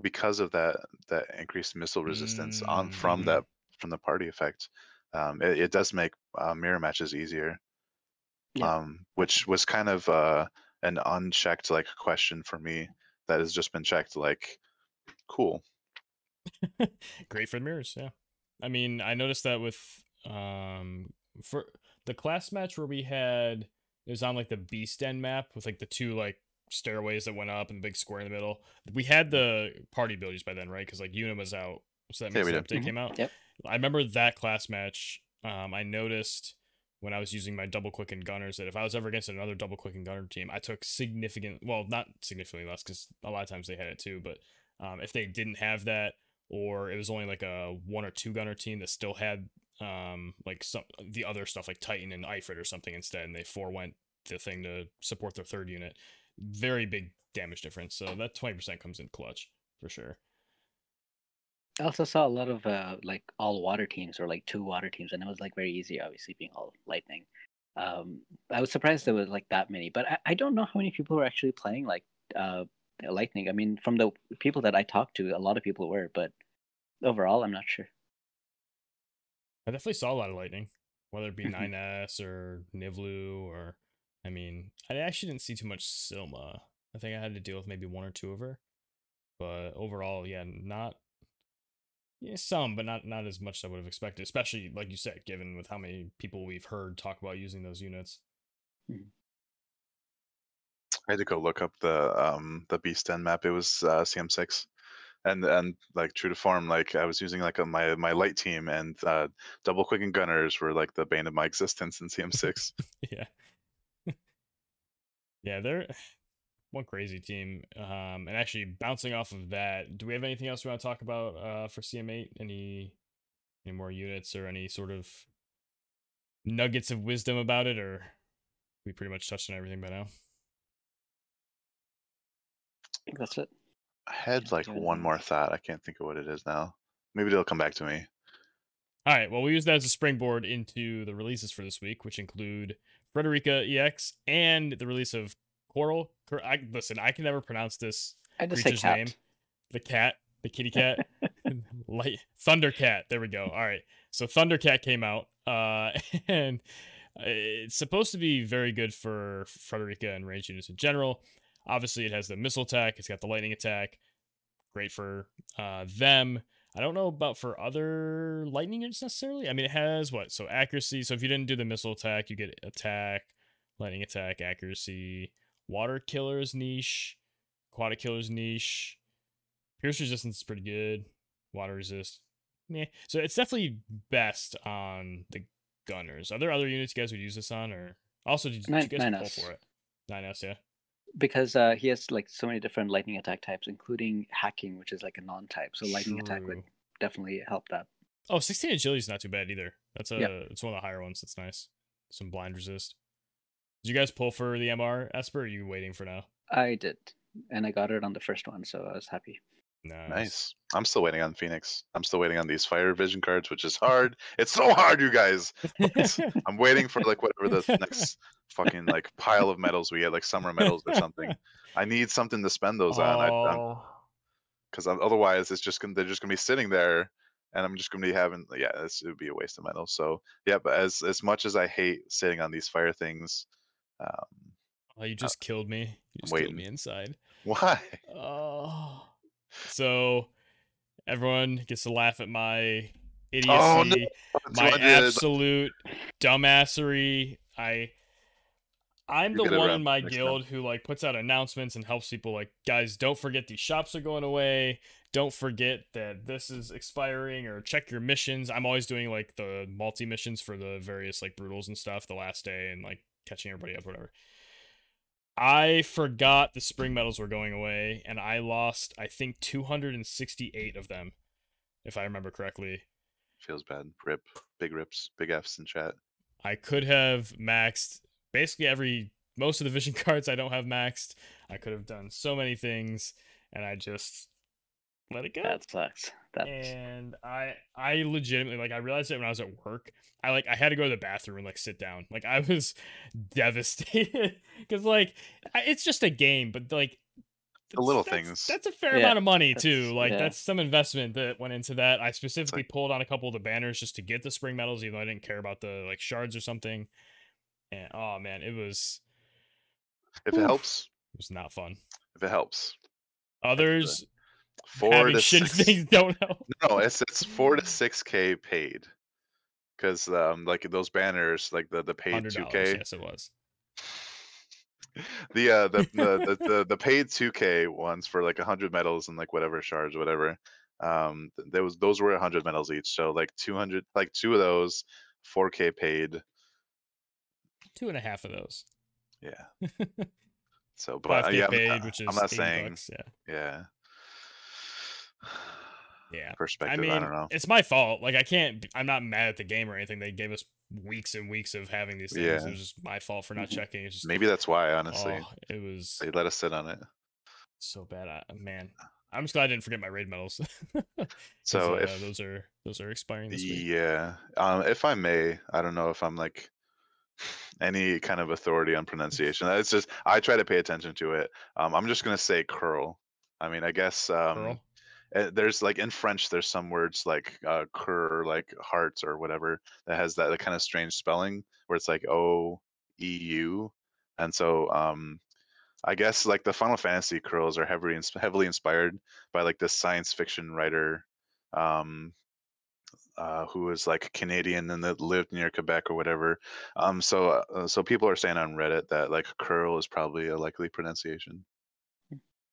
because of that that increased missile resistance on from mm-hmm. that from the party effect, um, it, it does make uh, mirror matches easier. Yeah. Um, which was kind of uh, an unchecked like question for me that has just been checked. Like, cool. Great for the mirrors, yeah. I mean, I noticed that with um for the class match where we had it was on like the Beast End map with like the two like stairways that went up and the big square in the middle. We had the party abilities by then, right? Because like Yuna was out, so that makes yeah, update mm-hmm. came out. Yep. I remember that class match. Um, I noticed when I was using my double quick and gunners that if I was ever against another double quick and gunner team, I took significant, well, not significantly less because a lot of times they had it too, but um, if they didn't have that, or it was only like a one or two gunner team that still had um like some the other stuff like Titan and Ifrit or something instead, and they forewent the thing to support their third unit. Very big damage difference. So that twenty percent comes in clutch for sure. I also saw a lot of uh, like all water teams or like two water teams, and it was like very easy, obviously being all lightning. Um, I was surprised there was like that many, but I, I don't know how many people were actually playing like uh, lightning. I mean, from the people that I talked to, a lot of people were, but overall, I'm not sure. I definitely saw a lot of lightning, whether it be 9S mm-hmm. or Nivlu or, I mean, I actually didn't see too much Silma. I think I had to deal with maybe one or two of her, but overall, yeah, not yeah, some, but not not as much as I would have expected, especially like you said, given with how many people we've heard talk about using those units. Hmm. I had to go look up the um the Beast End map. It was uh, CM6, and and like true to form, like I was using like a, my my light team, and uh, double quick and gunners were like the bane of my existence in CM6. yeah, yeah, they're one crazy team. Um, and actually bouncing off of that, do we have anything else we want to talk about uh, for CM8? Any any more units or any sort of nuggets of wisdom about it, or we pretty much touched on everything by now? I think that's it. I had like one more thought. I can't think of what it is now. Maybe it'll come back to me. All right. Well, we use that as a springboard into the releases for this week, which include Frederika EX and the release of Coral. I, listen, I can never pronounce this I just creature's name. The cat, the kitty cat, light Thundercat. There we go. All right. So Thundercat came out, uh, and it's supposed to be very good for Frederika and range units in general. Obviously, it has the missile attack. It's got the lightning attack. Great for uh, them. I don't know about for other lightning units necessarily. I mean, it has what? So accuracy. So if you didn't do the missile attack, you get attack, lightning attack, accuracy, Water Killer's niche, Aquatic Killer's niche. Pierce resistance is pretty good. Water resist. Yeah. So it's definitely best on the gunners. Are there other units you guys would use this on or also did, nine, you guys pull for it? 9S, yeah. Because uh, he has like so many different lightning attack types, including hacking, which is like a non-type. So lightning True. attack would definitely help that. Oh, 16 agility is not too bad either. That's a yep. it's one of the higher ones. That's nice. Some blind resist. Did you guys pull for the MR Esper? Or are you waiting for now? I did, and I got it on the first one, so I was happy. Nice. nice. I'm still waiting on Phoenix. I'm still waiting on these fire vision cards, which is hard. It's so hard, you guys. I'm waiting for like whatever the next fucking like pile of medals we get, like summer medals or something. I need something to spend those on. I'm Oh, because otherwise it's just gonna they're just gonna be sitting there and i'm just gonna be having yeah this it would be a waste of metals so yeah but as as much as i hate sitting on these fire things um oh, you just killed me. You just killed me inside. why Oh. So everyone gets to laugh at my idiocy, Oh, no. my absolute dumbassery. I I'm the one in my next time. guild who like puts out announcements and helps people like guys don't forget these shops are going away. Don't forget that this is expiring or check your missions. I'm always doing like the multi missions for the various like brutals and stuff the last day and like catching everybody up whatever. I forgot the spring medals were going away, and I lost, I think, 268 of them, if I remember correctly. feels bad rip big rips big f's in chat I could have maxed basically every most of the vision cards I don't have maxed. I could have done so many things, and I just let it go. That sucks. That's and I I legitimately like I realized it when I was at work. I like I had to go to the bathroom and like sit down. Like I was devastated because like I- it's just a game, but like The little that's- things. That's a fair Yeah, amount of money too. that's- Like yeah. that's some investment that went into that. I specifically pulled on a couple of the banners just to get the spring medals, even though I didn't care about the like shards or something. And oh man, it was if it Oof. helps it was not fun. if it helps Others four to six things don't help. no it's it's four to six k paid because um like those banners like the the paid 2k yes, it was. the uh the the, the the the paid 2k ones for like 100 medals and like whatever shards whatever um th- there was those were 100 medals each so like 200 like two of those 4k paid Two and a half of those. yeah so but uh, 5K yeah I'm, not- which is I'm not saying bucks, yeah. yeah Yeah. Perspective I, mean, don't know it's my fault. Like I can't I'm not mad at the game or anything. They gave us weeks and weeks of having these things. Yeah. It was just my fault for not Mhm. checking. It's just maybe that's why honestly oh, it was they let us sit on it so bad. I, man, I'm just glad I didn't forget my raid medals. so uh, if those are those are expiring this week. Yeah. Um, if I may, I don't know if I'm like any kind of authority on pronunciation. It's just I try to pay attention to it. Um, I'm just gonna say curl. I mean, I guess um, eh, there's like in French, there's some words like uh, cur, or like hearts or whatever that has that kind of strange spelling where it's like O E U, and so um, I guess like the Final Fantasy Coeurls are heavily heavily inspired by like this science fiction writer. Um, uh, who was like Canadian and that lived near Quebec or whatever. Um, so uh, so people are saying on Reddit that like curl is probably a likely pronunciation.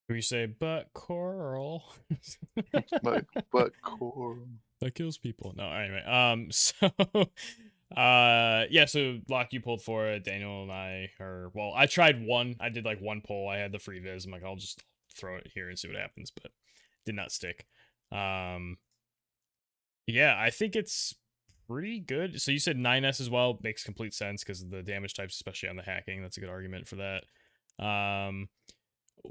We say, but coral. But but cool. that kills people. No, anyway. Um, so, uh, yeah. So, Locke, you pulled for it. Daniel and I are well. I tried one. I did like one pull. I had the free viz. I'm like, I'll just throw it here and see what happens, but did not stick. Um, yeah, I think it's pretty good. So you said 9s as well makes complete sense because of the damage types, especially on the hacking. That's a good argument for that. Um,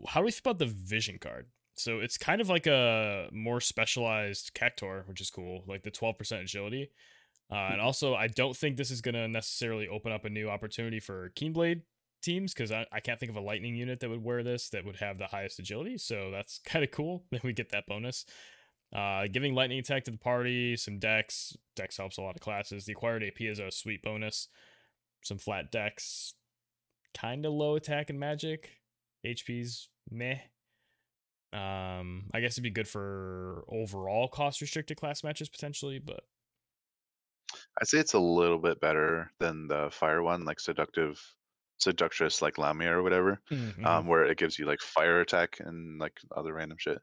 how do we feel about the vision card? So it's kind of like a more specialized Cactuar, which is cool, like the 12% agility. Uh, and also, I don't think this is going to necessarily open up a new opportunity for Keenblade teams because I, I can't think of a lightning unit that would wear this that would have the highest agility. So that's kind of cool that we get that bonus. Uh, giving lightning attack to the party, some decks. Decks helps a lot of classes. The acquired AP is a sweet bonus. Some flat decks. kind of low attack and magic. HP's meh. Um, I guess it'd be good for overall cost restricted class matches potentially, but I'd say it's a little bit better than the fire one, like seductive, seductress, like Lamia or whatever, Mhm. um, where it gives you like fire attack and like other random shit.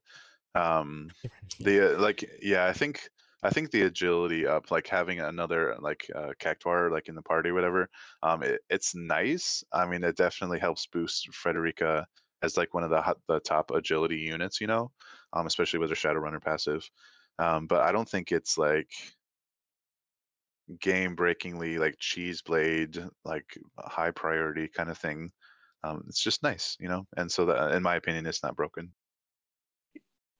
Um, the uh, like yeah i think i think the agility up like having another like uh cactuar like in the party or whatever um it, it's nice. I mean it definitely helps boost frederika as like one of the hot, the top agility units you know um especially with her shadowrunner passive um but i don't think it's like game breakingly like cheese blade like high priority kind of thing um it's just nice you know and so that in my opinion it's not broken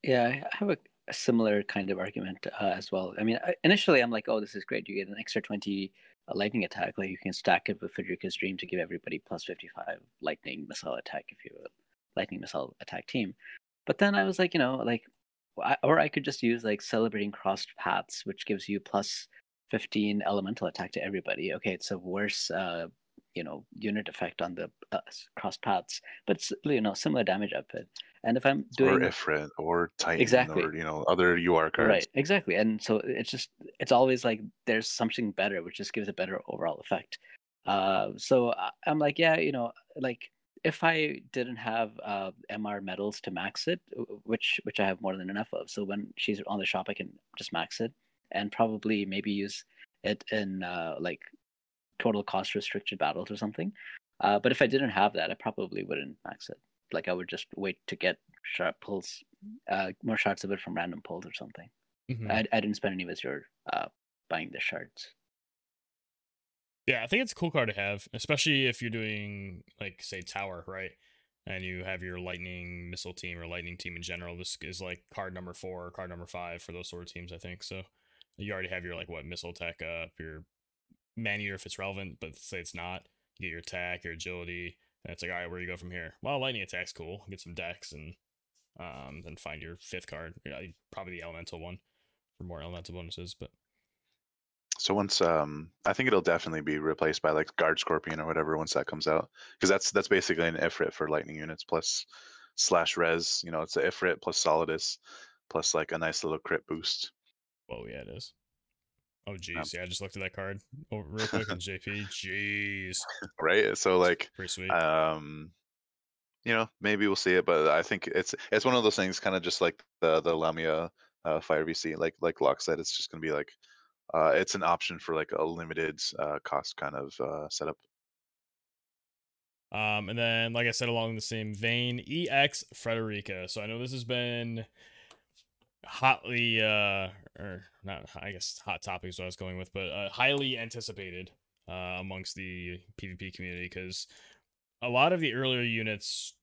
Yeah, I have a, a similar kind of argument uh, as well. I mean, I, initially I'm like, oh, this is great. You get an extra 20 uh, lightning attack. Like you can stack it with Frederika's Dream to give everybody plus 55 lightning missile attack, if you're a lightning missile attack team. But then I was like, you know, like, I, or I could just use like celebrating crossed paths, which gives you plus 15 elemental attack to everybody. Okay, it's a worse, uh, you know, unit effect on the uh, crossed paths, but you know similar damage output. And if I'm doing or Ifrit or Titan Exactly. or you know other UR cards. Right, exactly. And so it's just it's always like there's something better, which just gives a better overall effect. Uh, so I'm like, yeah, you know, like if I didn't have uh, MR medals to max it, which which I have more than enough of, so when she's on the shop, I can just max it and probably maybe use it in uh, like total cost restricted battles or something. Uh, but if I didn't have that, I probably wouldn't max it. Like I would just wait to get sharp pulls, uh, more shards of it from random pulls or something. Mhm. I, I didn't spend any Wizard uh, buying the shards. Yeah, I think it's a cool card to have, especially if you're doing like say tower, right? And you have your lightning missile team or lightning team in general. This is like card number four or card number five for those sort of teams, I think. So you already have your like what missile tech up, your man eater if it's relevant, but say it's not. You get your attack, your agility, and it's like, all right, where do you go from here? Well, lightning attack's cool. Get some decks and um then find your fifth card. Probably the elemental one for more elemental bonuses, but So once um I think it'll definitely be replaced by like Guard Scorpion or whatever once that comes out. Because that's that's basically an Ifrit for lightning units plus slash res. You know, it's an Ifrit plus Solidus plus like a nice little crit boost. Oh yeah, it is. Oh, jeez. Yeah, I just looked at that card oh, real quick in JP. Jeez. Right? So like Pretty sweet. um you know, maybe we'll see it, but I think it's it's one of those things kind of just like the the Lamia uh Fire VC, like like Locke said, it's just gonna be like uh it's an option for like a limited uh cost kind of uh setup. Um, and then, like I said, along the same vein, EX Frederika. So I know this has been hotly, uh, or not, I guess hot topic is what I was going with, but uh, highly anticipated uh, amongst the PvP community because a lot of the earlier units,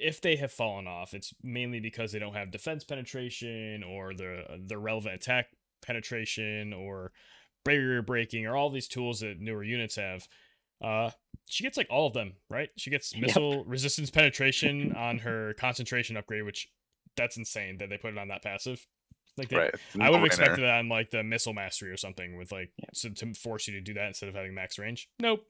if they have fallen off, it's mainly because they don't have defense penetration or the the relevant attack penetration or barrier breaking or all these tools that newer units have. Uh, she gets like all of them, right? She gets Yep. missile resistance penetration on her concentration upgrade, which that's insane that they put it on that passive. Like they, Right. I would have expected that on like the missile mastery or something with like Yeah. so to force you to do that instead of having max range. Nope.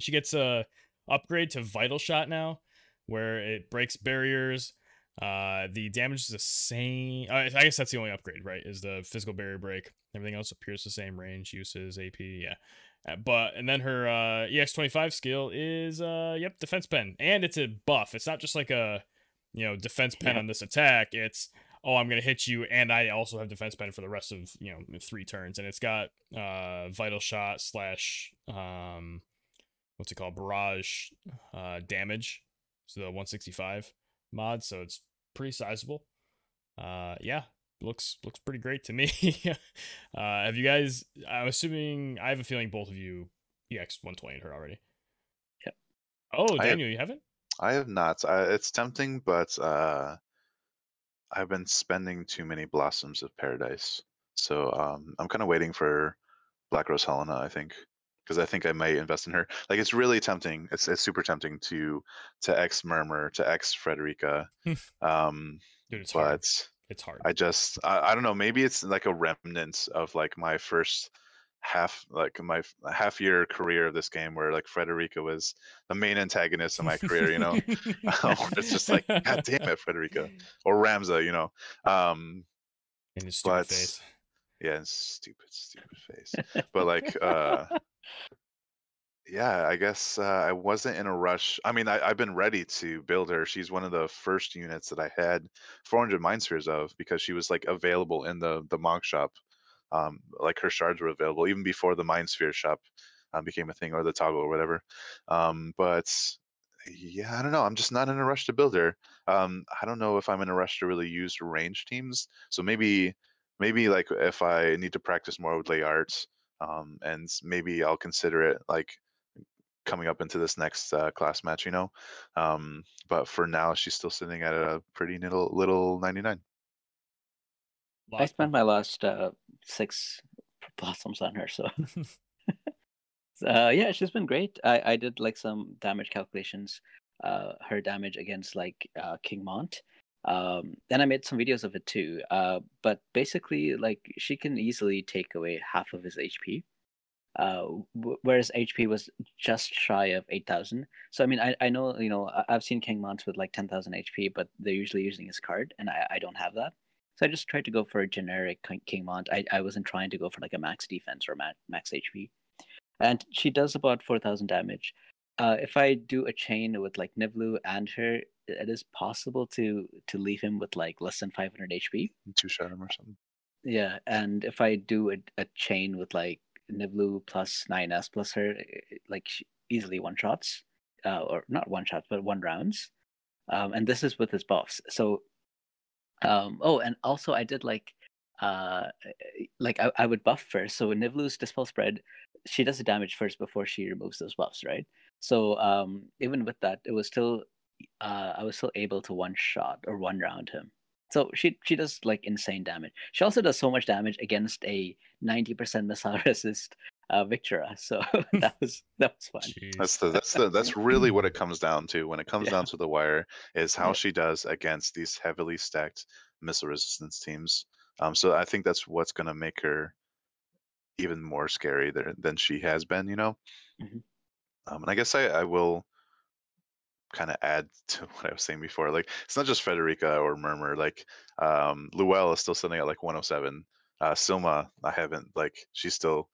She gets a upgrade to vital shot now, where it breaks barriers. Uh, the damage is the same. Uh, I guess that's the only upgrade, right? Is the physical barrier break. Everything else appears the same. Range, uses, AP, yeah. Uh, but and then her uh EX25 skill is uh yep defense pen and it's a buff. It's not just like a you know defense pen Yeah. on this attack. It's oh I'm gonna hit you and I also have defense pen for the rest of you know three turns and it's got uh vital shot slash um what's it called barrage uh damage so the 165 mod so it's pretty sizable uh yeah looks looks pretty great to me uh have you guys i'm assuming i have a feeling both of you ex 120 her already Yep. oh have- daniel you haven't I have not. I, it's tempting, but uh, I've been spending too many blossoms of paradise. So um, I'm kind of waiting for Black Rose Helena. I think because I think I might invest in her. Like it's really tempting. It's it's super tempting to to X Murmur to X Frederika. um, dude it's hard but it's hard I just I, I don't know. Maybe it's like a remnant of like my first half like my half year career of this game where like Frederika was the main antagonist of my career. You know. Um, it's just like, God damn it, Frederika or Ramza, you know. Um, in his stupid but- face yeah, stupid, stupid face. But like, uh, yeah, I guess uh, I wasn't in a rush. I mean, I, I've been ready to build her. She's one of the first units that I had 400 mind spheres of because she was like available in the the monk shop. Um, like her shards were available even before the mind sphere shop um, became a thing or the toggle or whatever. Um, but yeah, I don't know. I'm just not in a rush to build her. Um, I don't know if I'm in a rush to really use range teams. So maybe maybe like if I need to practice more with lay arts, um, and maybe I'll consider it like coming up into this next uh, class match, you know. Um, but for now, she's still sitting at a pretty little little 99. I spent my last uh, six blossoms on her, so uh, yeah, she's been great. I, I did like some damage calculations. uh, her damage against like uh, King Mont. Um, and I made some videos of it too. Uh, but basically, like she can easily take away half of his HP. Uh, w- whereas HP was just shy of 8,000. So, I mean, I, I know, you know, I've seen King Monts with like 10,000 HP, but they're usually using his card, and I, I don't have that. So I just tried to go for a generic King- Mont. I, I wasn't trying to go for like a max defense or max HP. And she does about 4,000 damage. Uh, if I do a chain with like Nivlu and her, it is possible to to leave him with like less than 500 HP. Two shot him or something. Yeah, and if I do a, a chain with like Nivlu plus 9S plus her, like easily one shots, uh, or not one shots, but one rounds. Um, and this is with his buffs. So, um, oh, and also I did like, uh, like I, I would buff first. So Nivlu's dispel spread, she does the damage first before she removes those buffs, right? So um, even with that, it was still, uh, I was still able to one shot or one round him. So she she does like insane damage. She also does so much damage against a ninety percent missile resist uh, Victora. So that was that was fun. Jeez. That's the that's the that's really what it comes down to when it comes Yeah. down to the wire is how Yeah. she does against these heavily stacked missile resistance teams. Um, so I think that's what's gonna make her even more scary than than she has been. You know. Mhm. Um, and I guess I I will kind of add to what I was saying before. Like it's not just Frederika or Murmur. Like um, Luell is still sitting at like 107. Uh, Silma, I haven't like she's still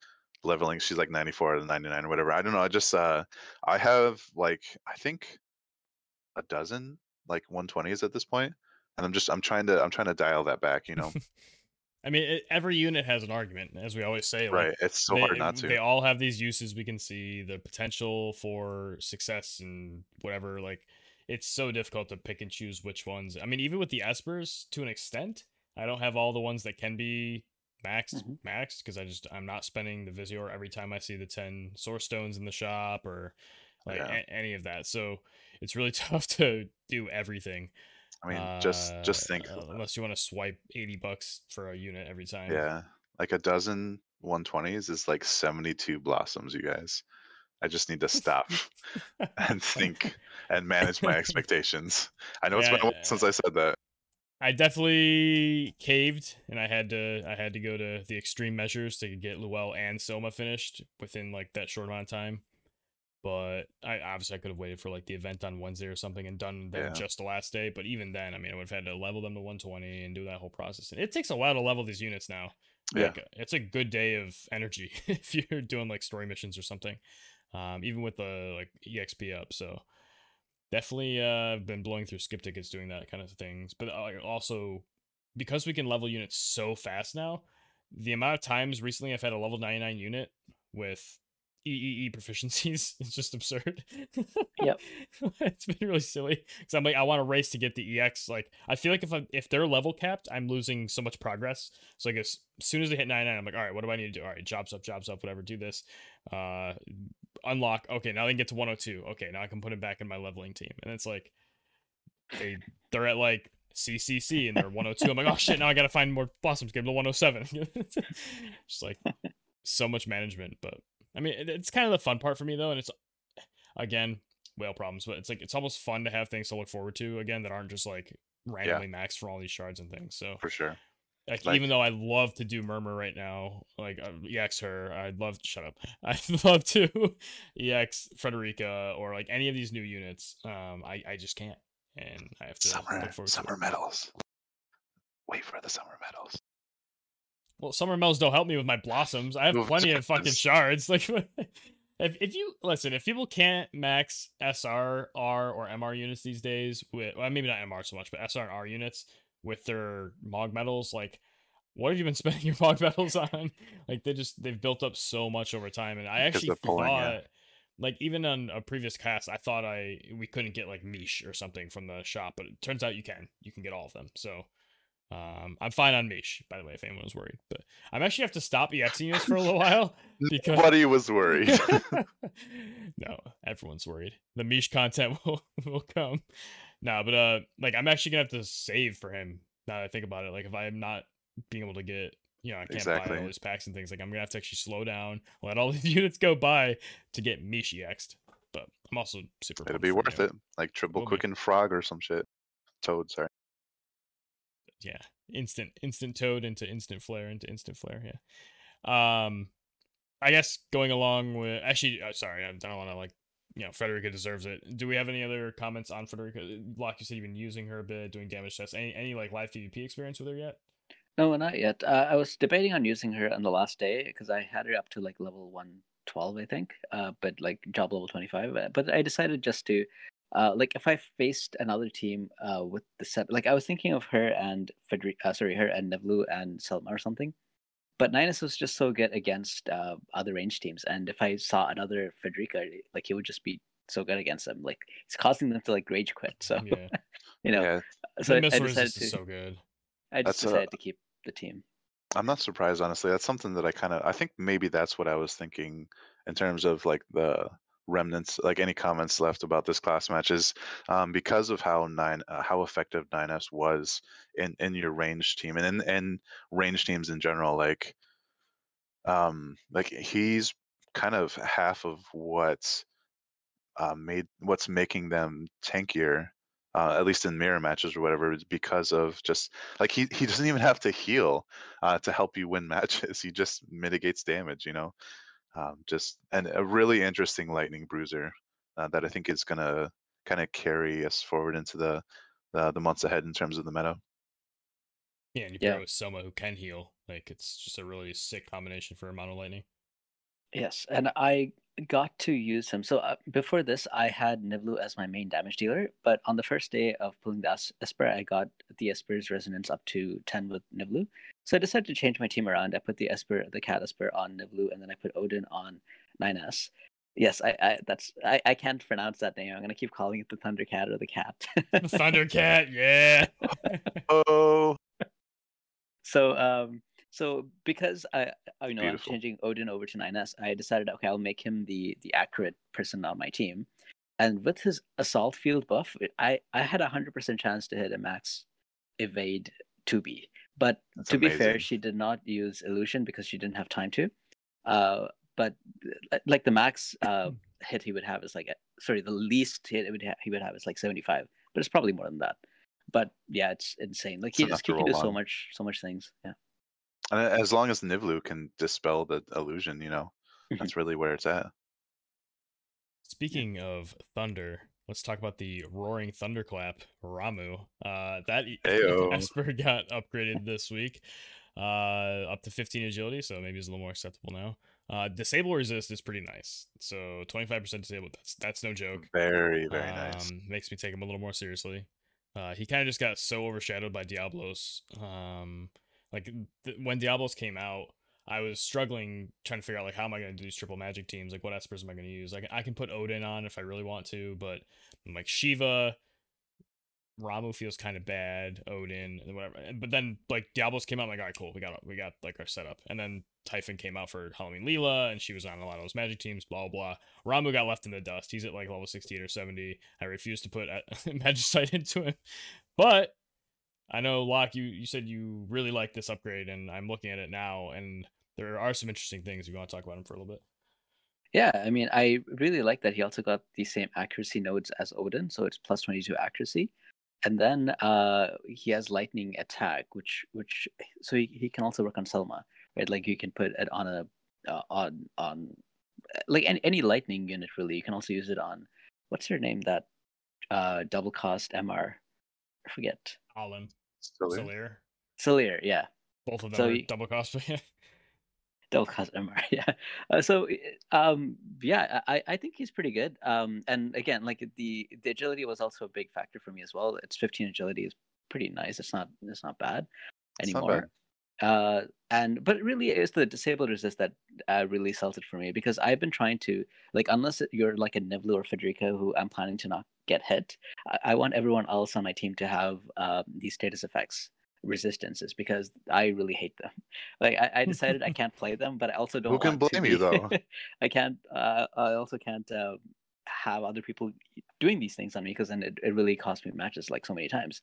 leveling. She's like 94 out of 99 or whatever. I don't know. I just uh, I have like I think a dozen like 120s at this point, and I'm just I'm trying to I'm trying to dial that back. You know, I mean, it, every unit has an argument, as we always say. like, right? It's so they, hard not to. They all have these uses we can see, the potential for success and whatever. Like, it's so difficult to pick and choose which ones. I mean, even with the Espers, to an extent, I don't have all the ones that can be maxed, Mhm. maxed, because I just I'm not spending the Visiore every time I see the ten source stones in the shop or like Yeah. a- any of that. So it's really tough to do everything. I mean, just just uh, think. uh, unless you want to swipe eighty bucks for a unit every time. Yeah, like a dozen 120s is like 72 blossoms, you guys. I just need to stop and think and manage my expectations. I know it's been a while Yeah. since I said that. I definitely caved, and I had to I had to go to the extreme measures to get Luell and Silma finished within like that short amount of time. But I obviously I could have waited for like the event on Wednesday or something and done them Yeah. just the last day. But even then, I mean, I would have had to level them to 120 and do that whole process. And it takes a while to level these units now. Yeah. Like, it's a good day of energy if you're doing like story missions or something. Um, even with the like exp up, so definitely uh been blowing through skip tickets doing that kind of things but uh, also because we can level units so fast now the amount of times recently i've had a level 99 unit with EEE proficiencies is just absurd. Yep. it's been really silly because I'm like, I want to race to get the EX. Like, I feel like if I, if they're level capped, I'm losing so much progress. So I guess as soon as they hit 99, I'm like, all right, what do I need to do? All right, jobs up, jobs up, whatever. Do this. Uh, unlock. Okay, now they can get to 102. Okay, now I can put him back in my leveling team. And it's like, they they're at like CCC and they're 102. I'm like, oh shit, now I gotta find more blossoms. Get them to 107. Just like so much management, but I mean, it, it's kind of the fun part for me though, and it's again whale problems, but it's like it's almost fun to have things to look forward to again that aren't just like randomly maxed for all these shards and things. So for sure. Like, Like- even though I love to do murmur right now, like uh, ex her, I'd love to shut up. I'd love to ex Frederika or like any of these new units. Um, I I just can't, and I have to Summer look forward to summer medals. Wait for the summer medals. Well, summer medals don't help me with my blossoms. I have plenty of fucking shards. Like, if if you listen, if people can't max SR, R, or MR units these days with, well, maybe not MR so much, but SR and R units with their Mog medals, like, what have you been spending your Mog medals on? Like, they just they've built up so much over time, and I actually pulling, thought. yeah. Like even on a previous cast, I thought I we couldn't get like Mish or something from the shop, but it turns out you can. You can get all of them. So um, I'm fine on Mish, by the way, if anyone was worried. But I'm actually have to stop EXing this for a little while because Nobody was worried. no, everyone's worried. The Mish content will will come. No, but uh, like I'm actually gonna have to save for him. Now that I think about it, like if I'm not being able to get, you know, I can't buy all these packs and things. Like I'm gonna have to actually slow down, let all these units go by to get Mish EX'd. but I'm also super. It'll be worth him. it. Like triple be. quicken frog or some shit. Toad, sorry. yeah instant instant toad into instant flare into instant flare yeah um i guess going along with actually uh, sorry i don't want to like you know frederika deserves it do we have any other comments on frederika like you said you've been using her a bit doing damage tests any, any like live pvp experience with her yet No, not yet. Uh, I was debating on using her on the last day because I had her up to like level one twelve, I think, uh, but like job level twenty five. But I decided just to, uh, like, if I faced another team uh, with the set, like I was thinking of her and Federic, uh, sorry, her and Nevlu and Silma or something. But Ninus was just so good against uh, other range teams, and if I saw another Federica, like he would just be so good against them. Like it's causing them to like rage quit. So yeah you know, Yeah, so I, I decided to. so good I just That's a- decided to keep the team. I'm not surprised, honestly. That's something that I kind of, I think maybe that's what I was thinking in terms of like the remnants, like any comments left about this class matches, um, because of how nine, uh, how effective 9S was in in your range team and in and range teams in general. Like, um, like he's kind of half of what's uh, made what's making them tankier. Uh, at least in mirror matches or whatever, is because of just like he, he doesn't even have to heal uh, to help you win matches. He just mitigates damage, you know. Um, just and a really interesting lightning bruiser uh, that I think is gonna kind of carry us forward into the, the the months ahead in terms of the meta. yeah and you Yeah. pair it with silma who can heal like it's just a really sick combination for mono lightning Yes, and I got to use him. So uh, before this, I had Niblu as my main damage dealer, but on the first day of pulling the Es- Esper, I got the Esper's resonance up to 10 with Niblu. So I decided to change my team around. I put the Esper, the Cat Esper on Niblu, and then I put Odin on 9S. Yes, I, I that's I, I can't pronounce that name. I'm gonna keep calling it the Thunder Cat or the Cat. The Thundercat yeah Oh, So um so because I I you know Beautiful. I'm changing Odin over to 9S, I decided okay I'll make him the the accurate person on my team. And with his assault field buff, it- I I had a hundred percent chance to hit a max evade 2B. But That's to be fair, she did not use illusion because she didn't have time to. Uh, but uh, like the max uh, hit he would have is like sorry the least hit it would ha- he would have is like 75, but it's probably more than that. But yeah, it's insane. Like he enough just he can do so much so much things. Yeah. And as long as Nivlu can dispel the illusion, you know, Mhm. that's really where it's at. Speaking of thunder, let's talk about the roaring thunderclap Ramuh. Uh, that. Esper got upgraded this week, uh, up to 15 agility, so maybe it's a little more acceptable now. Uh, disable resist is pretty nice, so 25% disabled. That's that's no joke. Very, very nice. Um, makes me take him a little more seriously. Uh, he kind of just got so overshadowed by Diablos. Um, like th- when Diablos came out, I was struggling trying to figure out like how am I going to do these triple magic teams? Like what espers am I going to use? Like I can put Odin on if I really want to, but like Shiva, Ramuh feels kind of bad. Odin and whatever. But then like Diablos came out. I'm like all right, cool. We got we got like our setup. And then Typhon came out for Halloween Leela, and she was on a lot of those magic teams. Blah blah. Ramuh got left in the dust. He's at like level 68 or 70. I refuse to put Magicite into him. But I know Locke, you you said you really like this upgrade, and I'm looking at it now, and there are some interesting things. You want to talk about them for a little bit. Yeah, I mean, I really like that he also got the same accuracy nodes as Odin, so it's plus 22 accuracy. And then uh, he has lightning attack, which which so he, he can also work on Silma, right? Like you can put it on a uh, on on like any, any lightning unit really. You can also use it on what's her name that uh, double cost MR. I forget. Alim, Still in? Solir, Celir, yeah. both of them So are you- double cost. yeah. double cost MR. Yeah. Uh, so um yeah, I I think he's pretty good. Um and again, like the the agility was also a big factor for me as well. It's 15 agility is pretty nice. It's not it's not bad It's not anymore. Uh and but really it's the disabled resist that uh, really sells it for me because I've been trying to like unless you're like a Niblu or Federica who I'm planning to not get hit, I, I want everyone else on my team to have um, these status effects resistances because I really hate them. Like I, I decided I can't play them, but I also don't. Who can want to blame you, though? I can't. Uh, I also can't uh, have other people doing these things on me because then it, it really cost me matches like so many times.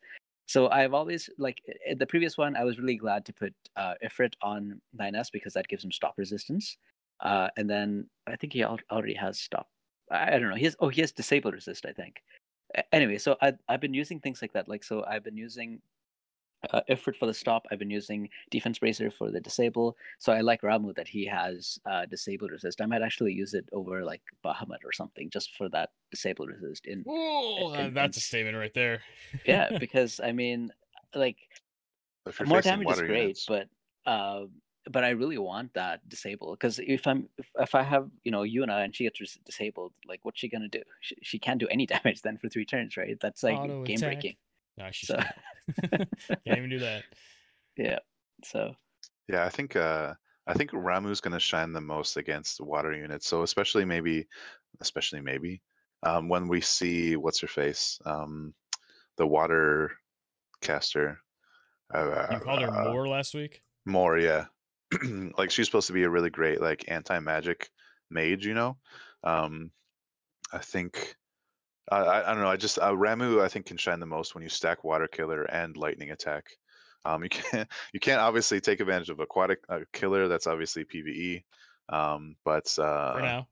So I've always like i- the previous one. I was really glad to put uh, Ifrit on 9s because that gives him stop resistance. Uh, and then I think he al- already has stop. I don't know. He has oh he has disable resist, I think. Anyway, so I I've been using things like that. Like so I've been using uh, Ifrit for the stop. I've been using defense bracer for the disable. So I like Ramuh that he has uh, disable resist. I might actually use it over like Bahamut or something just for that disabled resist. In Ooh, and- that's a statement right there. yeah, because I mean, like more damage is great, units, but uh, but I really want that disable because if I'm if, if I have you know Yuna and she gets disabled, like what's she gonna do? She, she can't do any damage then for three turns, right? That's like Auto game attack. breaking. Nah, she So can't. can't even do that. yeah, so yeah, I think uh, I think Ramuh's going to shine the most against water units. So especially maybe, especially maybe um, when we see what's her face, um, the water caster. Uh, You called her uh, more last week. More, yeah. like she's supposed to be a really great like anti-magic mage, you know. Um, I think I, I I don't know. I just uh, Ramuh I think can shine the most when you stack water killer and lightning attack. Um, you can't you can't obviously take advantage of aquatic uh, killer. That's obviously PVE. Um, but uh, For now.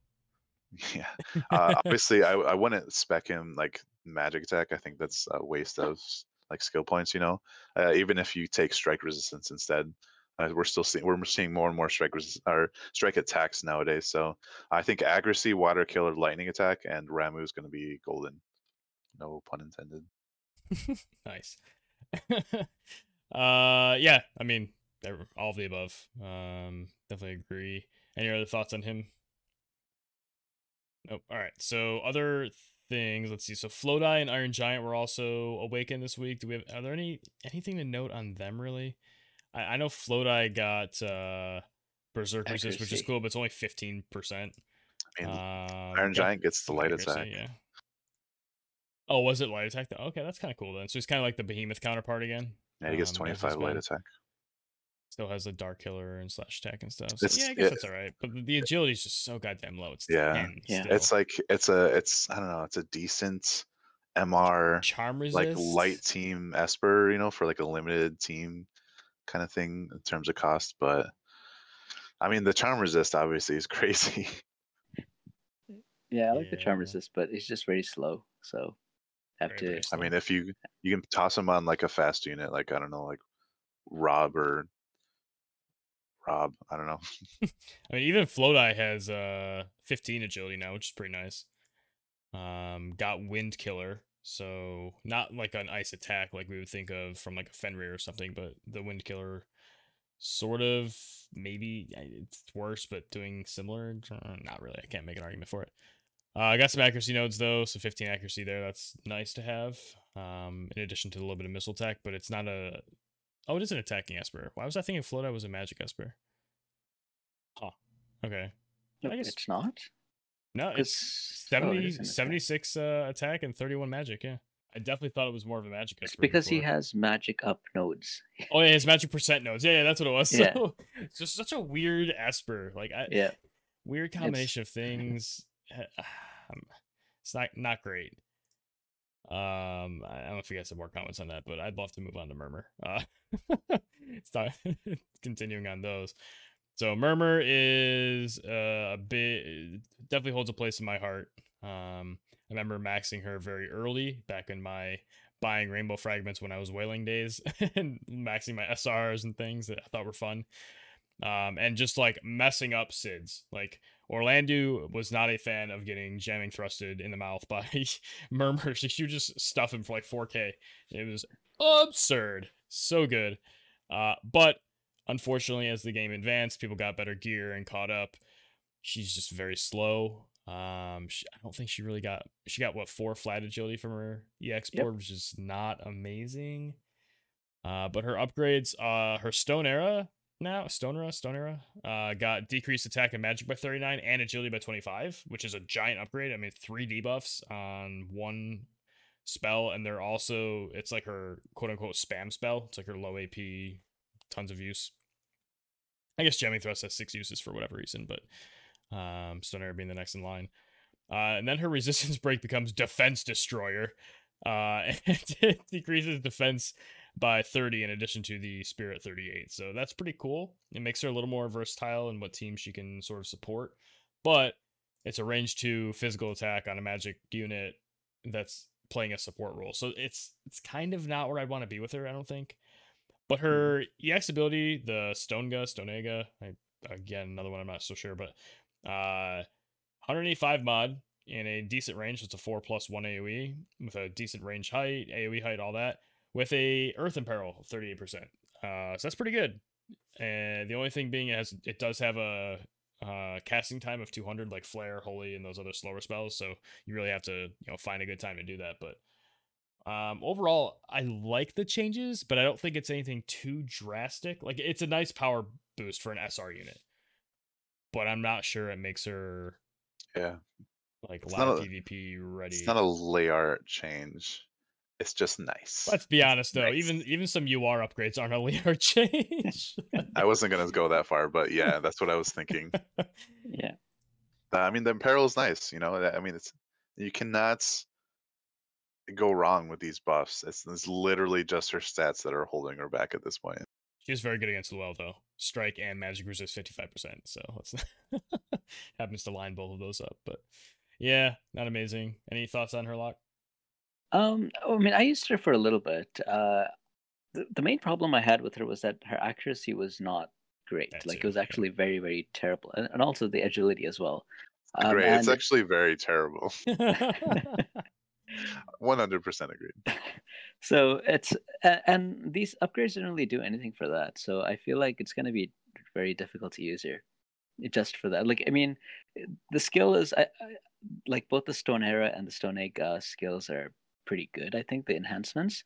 yeah, uh, obviously I I wouldn't spec him like magic attack. I think that's a waste of like skill points. You know, uh, even if you take strike resistance instead. Uh, we're still seeing we're seeing more and more strike resist- or strike attacks nowadays. So I think accuracy, water killer, lightning attack, and Ramuh is going to be golden. No pun intended. nice. uh, yeah. I mean, all of the above. Um, definitely agree. Any other thoughts on him? Nope. All right. So other things. Let's see. So Flodai and Iron Giant were also awakened this week. Do we have? Are there any anything to note on them really? I, I know Flodai got uh Berserk resist, which is cool, but it's only fifteen percent. I mean, Um, Iron Giant gets the light accuracy, attack. Yeah. Oh, was it light attack? Okay, that's kind of cool then. So he's kind of like the Behemoth counterpart again. yeah, he gets um, 25 light attack. Still has a dark killer and slash attack and stuff. So It's- yeah, I guess it- that's all right. But the- the agility is just so goddamn low. It's Yeah. Yeah. still. It's like it's a it's I don't know. It's a decent MR charm resist. like light team Esper, you know, for like a limited team kind of thing in terms of cost. But I mean, the charm resist obviously is crazy. yeah, I like the charm resist, but it's just very slow. So have Very, to very I mean, if you you can toss him on like a fast unit, like I don't know, like Rob or Rob, I don't know. I mean, even Flodai has uh 15 agility now, which is pretty nice. Um, got Wind Killer, so not like an ice attack like we would think of from like a Fenrir or something, but the Wind Killer, sort of maybe it's worse, but doing similar. Uh, Not really. I can't make an argument for it. Uh, I got some accuracy nodes though, so 15 accuracy there. That's nice to have. Um, in addition to a little bit of missile attack, but it's not a. Oh, it is an attacking Esper. Why was I thinking Flodai was a magic Esper? Huh. Okay. Nope, guess- it's not. No, 'Cause- it's oh, it 70, attack. 76 uh, attack and 31 magic. Yeah. I definitely thought it was more of a magic It's Esper because he has magic up nodes. Oh, yeah, his magic percent nodes. Yeah, yeah, that's what it was. Yeah. So it's just such a weird Esper. Like, I, Yeah. weird combination of things. Um, it's not not great. Um, I don't know if you guys have more comments on that, but I'd love to move on to Murmur. Uh, start continuing on those. So Murmur is uh, a bit definitely holds a place in my heart. Um, I remember maxing her very early back in my buying rainbow fragments when I was whaling days and maxing my SRs and things that I thought were fun. Um, and just like messing up SIDS. Like Orlando was not a fan of getting jamming thrusted in the mouth by Murmur. She would just stuff him for like 4k. It was absurd. So good. Uh, but unfortunately, as the game advanced, people got better gear and caught up. She's just very slow. Um, she, I don't think she really got. She got what four flat agility from her EX Yep. board, which is not amazing. Uh, but her upgrades, uh, her Stonera now, Stonera, Stone Era, uh, got decreased attack and magic by 39 and agility by 25, which is a giant upgrade. I mean, three debuffs on one spell, and they're also it's like her quote unquote spam spell. It's like her low AP, tons of use. I guess jamming thrust has six uses for whatever reason, but um, Stonera being the next in line. Uh, and then her resistance break becomes defense destroyer. Uh, and it decreases defense by 30 in addition to the spirit 38. So that's pretty cool. It makes her a little more versatile in what team she can sort of support. But it's a range two physical attack on a magic unit that's playing a support role. So it's it's kind of not where I'd want to be with her, I don't think. But her EX ability, the Stonega, Stonega, I, again, another one I'm not so sure, but uh 185 mod in a decent range. It's a 4 plus 1 AoE with a decent range height, AoE height, all that, with a Earth Imperil of 38%. Uh, so that's pretty good. And the only thing being it has it does have a uh, casting time of 200 like flare holy and those other slower spells so you really have to you know find a good time to do that but um overall i like the changes but i don't think it's anything too drastic like it's a nice power boost for an sr unit but i'm not sure it makes her Yeah. like It's live not a- pvp ready It's not a layout change. It's just nice. let's be honest though nice. even even some ur upgrades aren't a layer change I wasn't gonna go that far, but yeah, that's what I was thinking. Yeah. Uh, I mean, the imperil is nice. You know, I mean, it's you cannot go wrong with these buffs. It's, it's literally just her stats that are holding her back at this point. She's very good against Luell though. Strike and magic resist fifty five percent. So let's happens to line both of those up. But yeah, not amazing. Any thoughts on her lock? Um, I mean, I used her for a little bit. Uh, the, the main problem I had with her was that her accuracy was not great. That like too, it was yeah. actually very, very terrible, and, and also the agility as well. Um, Great. It's actually very terrible. One hundred percent agreed. so it's and these upgrades didn't really do anything for that. So I feel like it's going to be very difficult to use here, just for that. Like I mean, the skill is I, I like both the Stonera and the Stonega uh, skills are pretty good. I think the enhancements,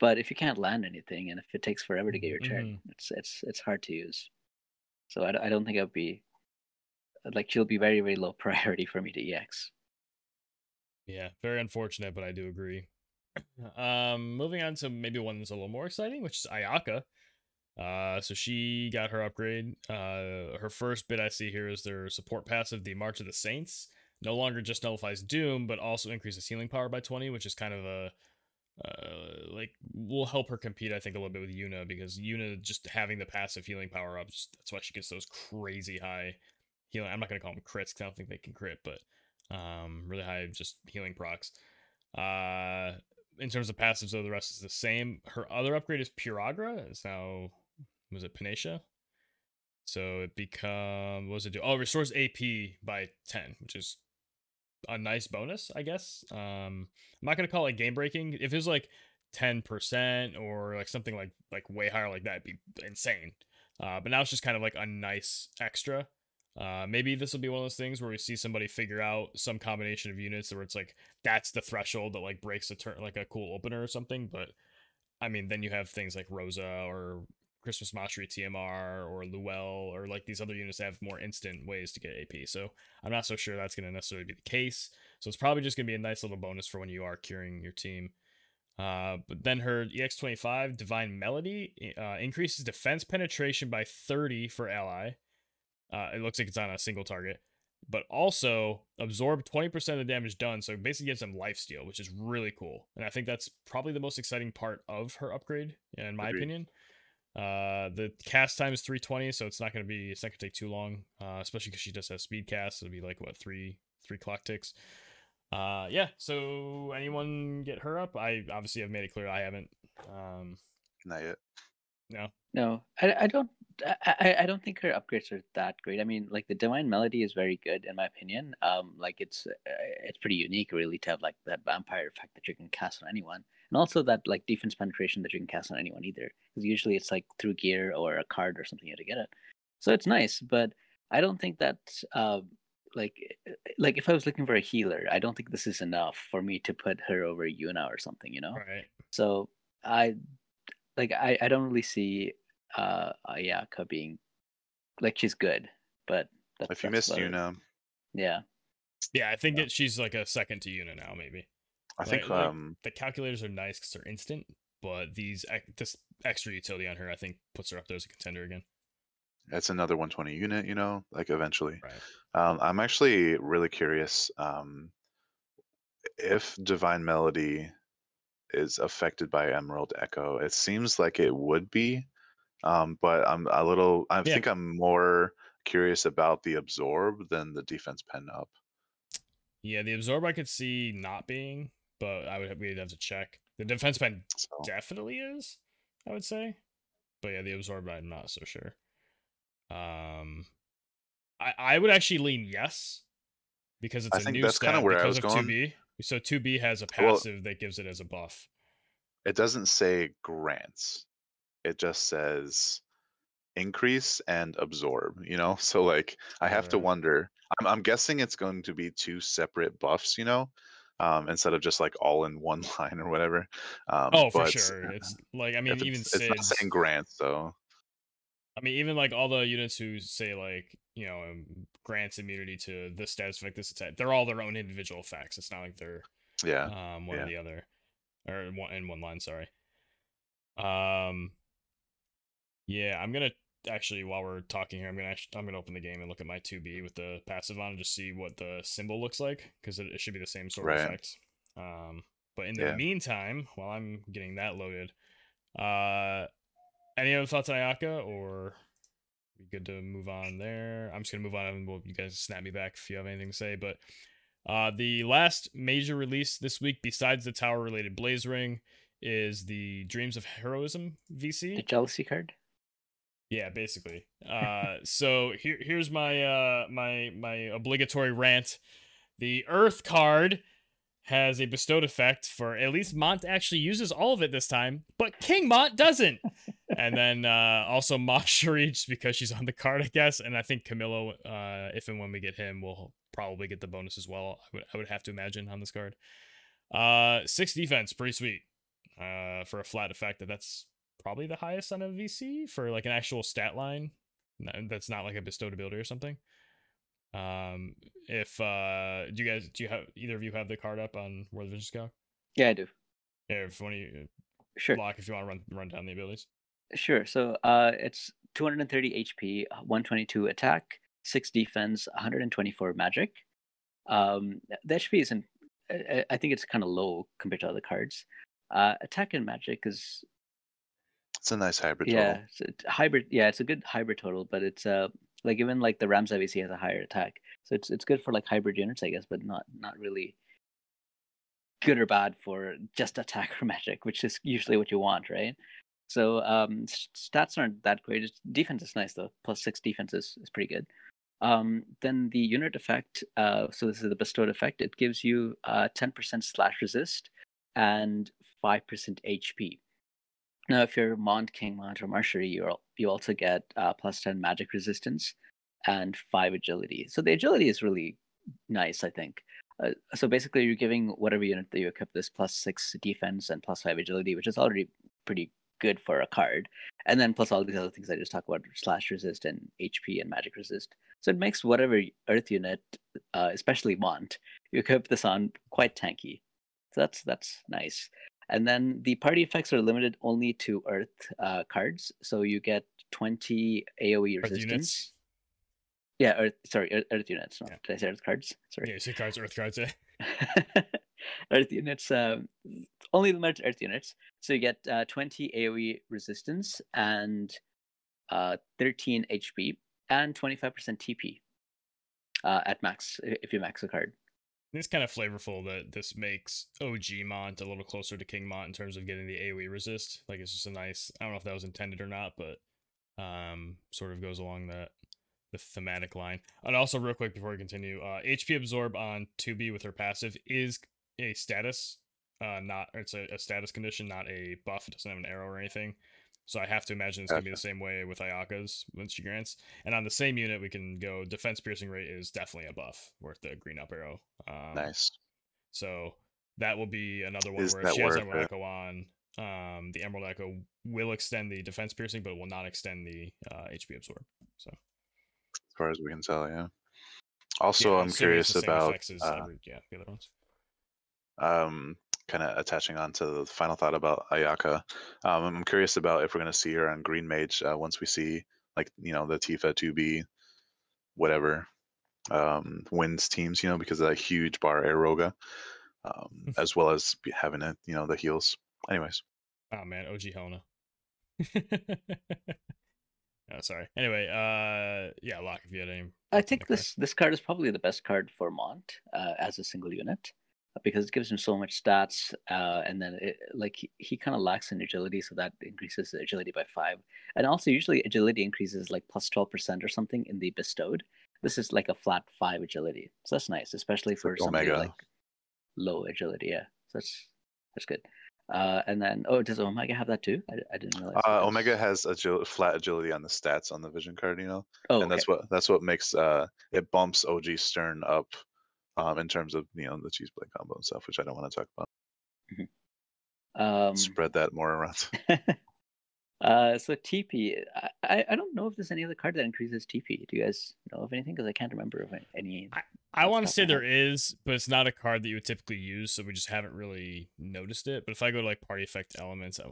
but if you can't land anything and if it takes forever to get your turn, it's it's it's hard to use. So I, I don't think I'll be like she'll be very very low priority for me to ex. Yeah, very unfortunate, but I do agree. Um, moving on to maybe one that's a little more exciting, which is Ayaka. Uh, so she got her upgrade. Uh, her first bit I see here is their support passive, the March of the Saints. No longer just nullifies Doom, but also increases healing power by 20, which is kind of a uh like will help her compete I think a little bit with Yuna because Yuna just having the passive healing power up just, that's why she gets those crazy high healing I'm not to call them crits 'cause I don't think they can crit but um really high just healing procs uh in terms of passives though the rest is the same her other upgrade is Puragra it's now was it Panacea so it become what does it do oh restores AP by 10 which is a nice bonus, I guess. Um, I'm not gonna call it game breaking. If it was like ten percent or like something like like way higher like that, it'd be insane. Uh, but now it's just kind of like a nice extra. Uh, maybe this will be one of those things where we see somebody figure out some combination of units where it's like that's the threshold that like breaks a turn like a cool opener or something. But I mean, then you have things like Rosa or Christmas Mastery TMR or Luell or like these other units have more instant ways to get AP. So I'm not so sure that's going to necessarily be the case. So it's probably just going to be a nice little bonus for when you are curing your team. Uh, but then her EX25 Divine Melody uh, increases defense penetration by 30 for ally. Uh, it looks like it's on a single target, but also absorb 20% of the damage done. So it basically gives them life steal, which is really cool. And I think that's probably the most exciting part of her upgrade, in my Agreed. opinion. Uh, the cast time is 320, so it's not going to be it's not going to take too long. Uh, especially because she just has speed cast. It'll be like what three three clock ticks. Uh, yeah. So anyone get her up? I obviously have made it clear I haven't. Um, Not yet. No, No, I, I don't. I, I- don't think her upgrades are that great. I mean, like the Divine Melody is very good in my opinion. Um, like it's uh, it's pretty unique, really, to have like that vampire effect that you can cast on anyone, and also that like defense penetration that you can cast on anyone either. Because usually it's like through gear or a card or something you have to get it. So it's nice, but I don't think that uh, like like if I was looking for a healer, I don't think this is enough for me to put her over Yuna or something. You know. right. So I like I, I don't really see uh Ayaka being like she's good, but that's, If you that's missed about. Yuna, yeah, Yeah, I think that she's like a second to Yuna now, maybe. I think Like- like, um the calculators are nice because they're instant, but these ex- this extra utility on her, I think, puts her up there as a contender again. it's another 120 unit. You know, like eventually. Right. Um, I'm actually really curious um, if Divine Melody is affected by Emerald Echo. It seems like it would be, um, but I'm a little. I Yeah. think I'm more curious about the absorb than the defense pen up. Yeah, the absorb I could see not being, but I would we'd have to check. The defense pen So definitely is, I would say. But yeah, the absorb I'm not so sure. Um I I would actually lean yes because it's I a new that's stat kinda where I because was of going. 2B. So 2B has a Well- passive that gives it as a buff. it doesn't say grants. It just says increase and absorb, you know? So like I have to wonder. I'm I'm guessing it's going to be two separate buffs, you know? Um, instead of just like all in one line or whatever. Um, Oh, for sure. It's like I mean even it's, it's not saying grants, so I mean, even like all the units who say like you know um, grants immunity to this status effect, this attack, they're all their own individual effects. It's not like they're yeah. um one yeah. or the other, or in one in one line. Sorry. Um. Yeah, I'm gonna actually while we're talking here, I'm gonna actually, I'm gonna open the game and look at my two B with the passive on and just see what the symbol looks like because it, it should be the same sort Right. of effect. Um. But in the Yeah. meantime, while I'm getting that loaded, uh, any other thoughts on Ayaka or? be good to move on there. I'm just gonna move on and we'll, you guys snap me back if you have anything to say. But uh, the last major release this week, besides the tower related Blaze Ring, is the Dreams of Heroism VC. The jealousy card. Yeah, basically. Uh, so here here's my uh my my obligatory rant. The Earth card has a bestowed effect for at least Mont actually uses all of it this time, but King Mont doesn't. and then uh also Macherie just because she's on the card, I guess. And I think Camillo, uh, if and when we get him, will probably get the bonus as well. I would I would have to imagine on this card. Uh six defense, pretty sweet. Uh for a flat effect that that's probably the highest on a VC for like an actual stat line. That's not like a bestowed ability or something. Um, if uh, do you guys do you have either of you have the card up on World of Vision Scout? Yeah, I do. Yeah, if one of you Sure. block if you want to run run down the abilities. Sure. So uh, it's 230 HP, 122 attack, 6 defense, 124 magic. Um, the HP isn't, I- think it's kind of low compared to other cards. Uh, attack and magic is, It's a nice hybrid yeah, total. it's a hybrid. Yeah, it's a good hybrid total, but it's uh, like even like the Rams IVC has a higher attack. So it's it's good for like hybrid units, I guess, but not not really good or bad for just attack or magic, which is usually what you want, right? So um, stats aren't that great. Defense is nice though. Plus six defense is, is pretty good. Um, then the unit effect. Uh, so this is the bestowed effect. It gives you uh, 10% slash resist and 5% HP. Now, if you're Mont, King Mont, or Macherie, you you also get uh, plus 10 magic resistance and 5 agility. So the agility is really nice, I think. Uh, so basically, you're giving whatever unit that you equip this plus 6 defense and plus 5 agility, which is already pretty good for a card. And then plus all these other things I just talked about slash resist and HP and magic resist. So it makes whatever Earth unit, uh, especially Mont, you equip this on quite tanky. So that's that's nice. And then the party effects are limited only to Earth uh, cards. So you get 20 AoE Earth resistance. units. Yeah, Earth. Sorry, Earth, Earth units. Not, Yeah. Did I say Earth cards? Sorry. Yeah, six cards, Earth cards. Yeah. Earth units. Um, only limited to Earth units. So you get uh, 20 AoE resistance and uh, 13 HP and 25% TP uh, at max if you max a card. It's kind of flavorful that this makes OG Mont a little closer to King Mont in terms of getting the AoE resist. Like it's just a nice. I don't know if that was intended or not, but um, sort of goes along that the thematic line. And also, real quick before we continue, uh, HP absorb on 2B with her passive is a status, uh, not it's a, a status condition, not a buff. It doesn't have an arrow or anything. So I have to imagine it's gonna be the same way with Ayaka's when she grants. And on the same unit, we can go defense piercing rate is definitely a buff worth the green up arrow. Um, Nice. so that will be another one Is where if she has Emerald? Echo on, um, the Emerald Echo will extend the defense piercing, but it will not extend the uh, HP absorb. So As far as we can tell, yeah. Also, yeah, I'm curious about uh, every- yeah the other ones. um, kind of attaching on to the final thought about Ayaka. Um, I'm curious about if we're going to see her on Green Mage uh, once we see, like, you know, the Tifa 2B, whatever, um, wins teams, you know, because of that huge bar Aeroga, um, as well as having it, you know, the heals. Anyways, Oh man, OG Helena. Oh, sorry. Anyway, uh, yeah, Locke, if you had any. I think this this card is probably the best card for Mont uh, as a single unit because it gives him so much stats, uh, and then it, like he, he kind of lacks in agility, so that increases the agility by five, and also usually agility increases like plus twelve percent or something in the bestowed. This is like a flat five agility, so that's nice, especially for like somebody like low agility. Yeah, so that's that's good. Uh, and then oh, does Omega have that too? I, I didn't realize. Uh. Omega has agil- flat agility on the stats on the vision card, you know, Oh, and that's what that's what makes uh it bumps OG Stern up, um, in terms of you know the cheese blade combo and stuff, which I don't want to talk about. Um, Spread that more around. uh, so TP, I, I I don't know if there's any other card that increases TP. Do you guys know of anything? Because I can't remember of any. I off want to say there is, but it's not a card that you would typically use, so we just haven't really noticed it. But if I go to like party effect elements, I,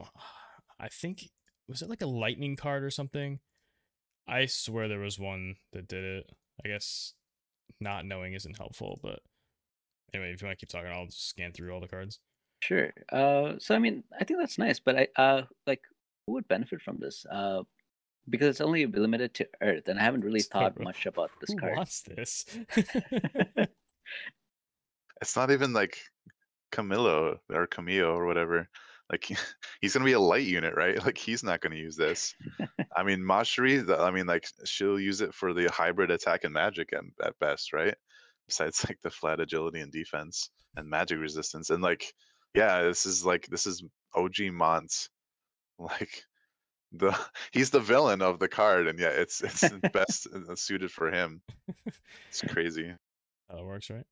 I think was it like a lightning card or something? I swear there was one that did it. I guess not knowing isn't helpful, but anyway, if you want to keep talking, I'll just scan through all the cards. Sure. Uh, so I mean, I think that's nice, but I uh like who would benefit from this? Uh, because it's only limited to Earth, and I haven't really thought much about this Who card. wants this? It's not even like Camilo or Camillo or whatever. Like he's gonna be a light unit, right? Like he's not gonna use this. I mean, Macherie. I mean, like she'll use it for the hybrid attack and magic at, at best, right? Besides like the flat agility and defense and magic resistance, and like, yeah, this is like this is OG Mont. Like the he's the villain of the card, and yet it's it's best uh, suited for him. It's crazy. How that works, right?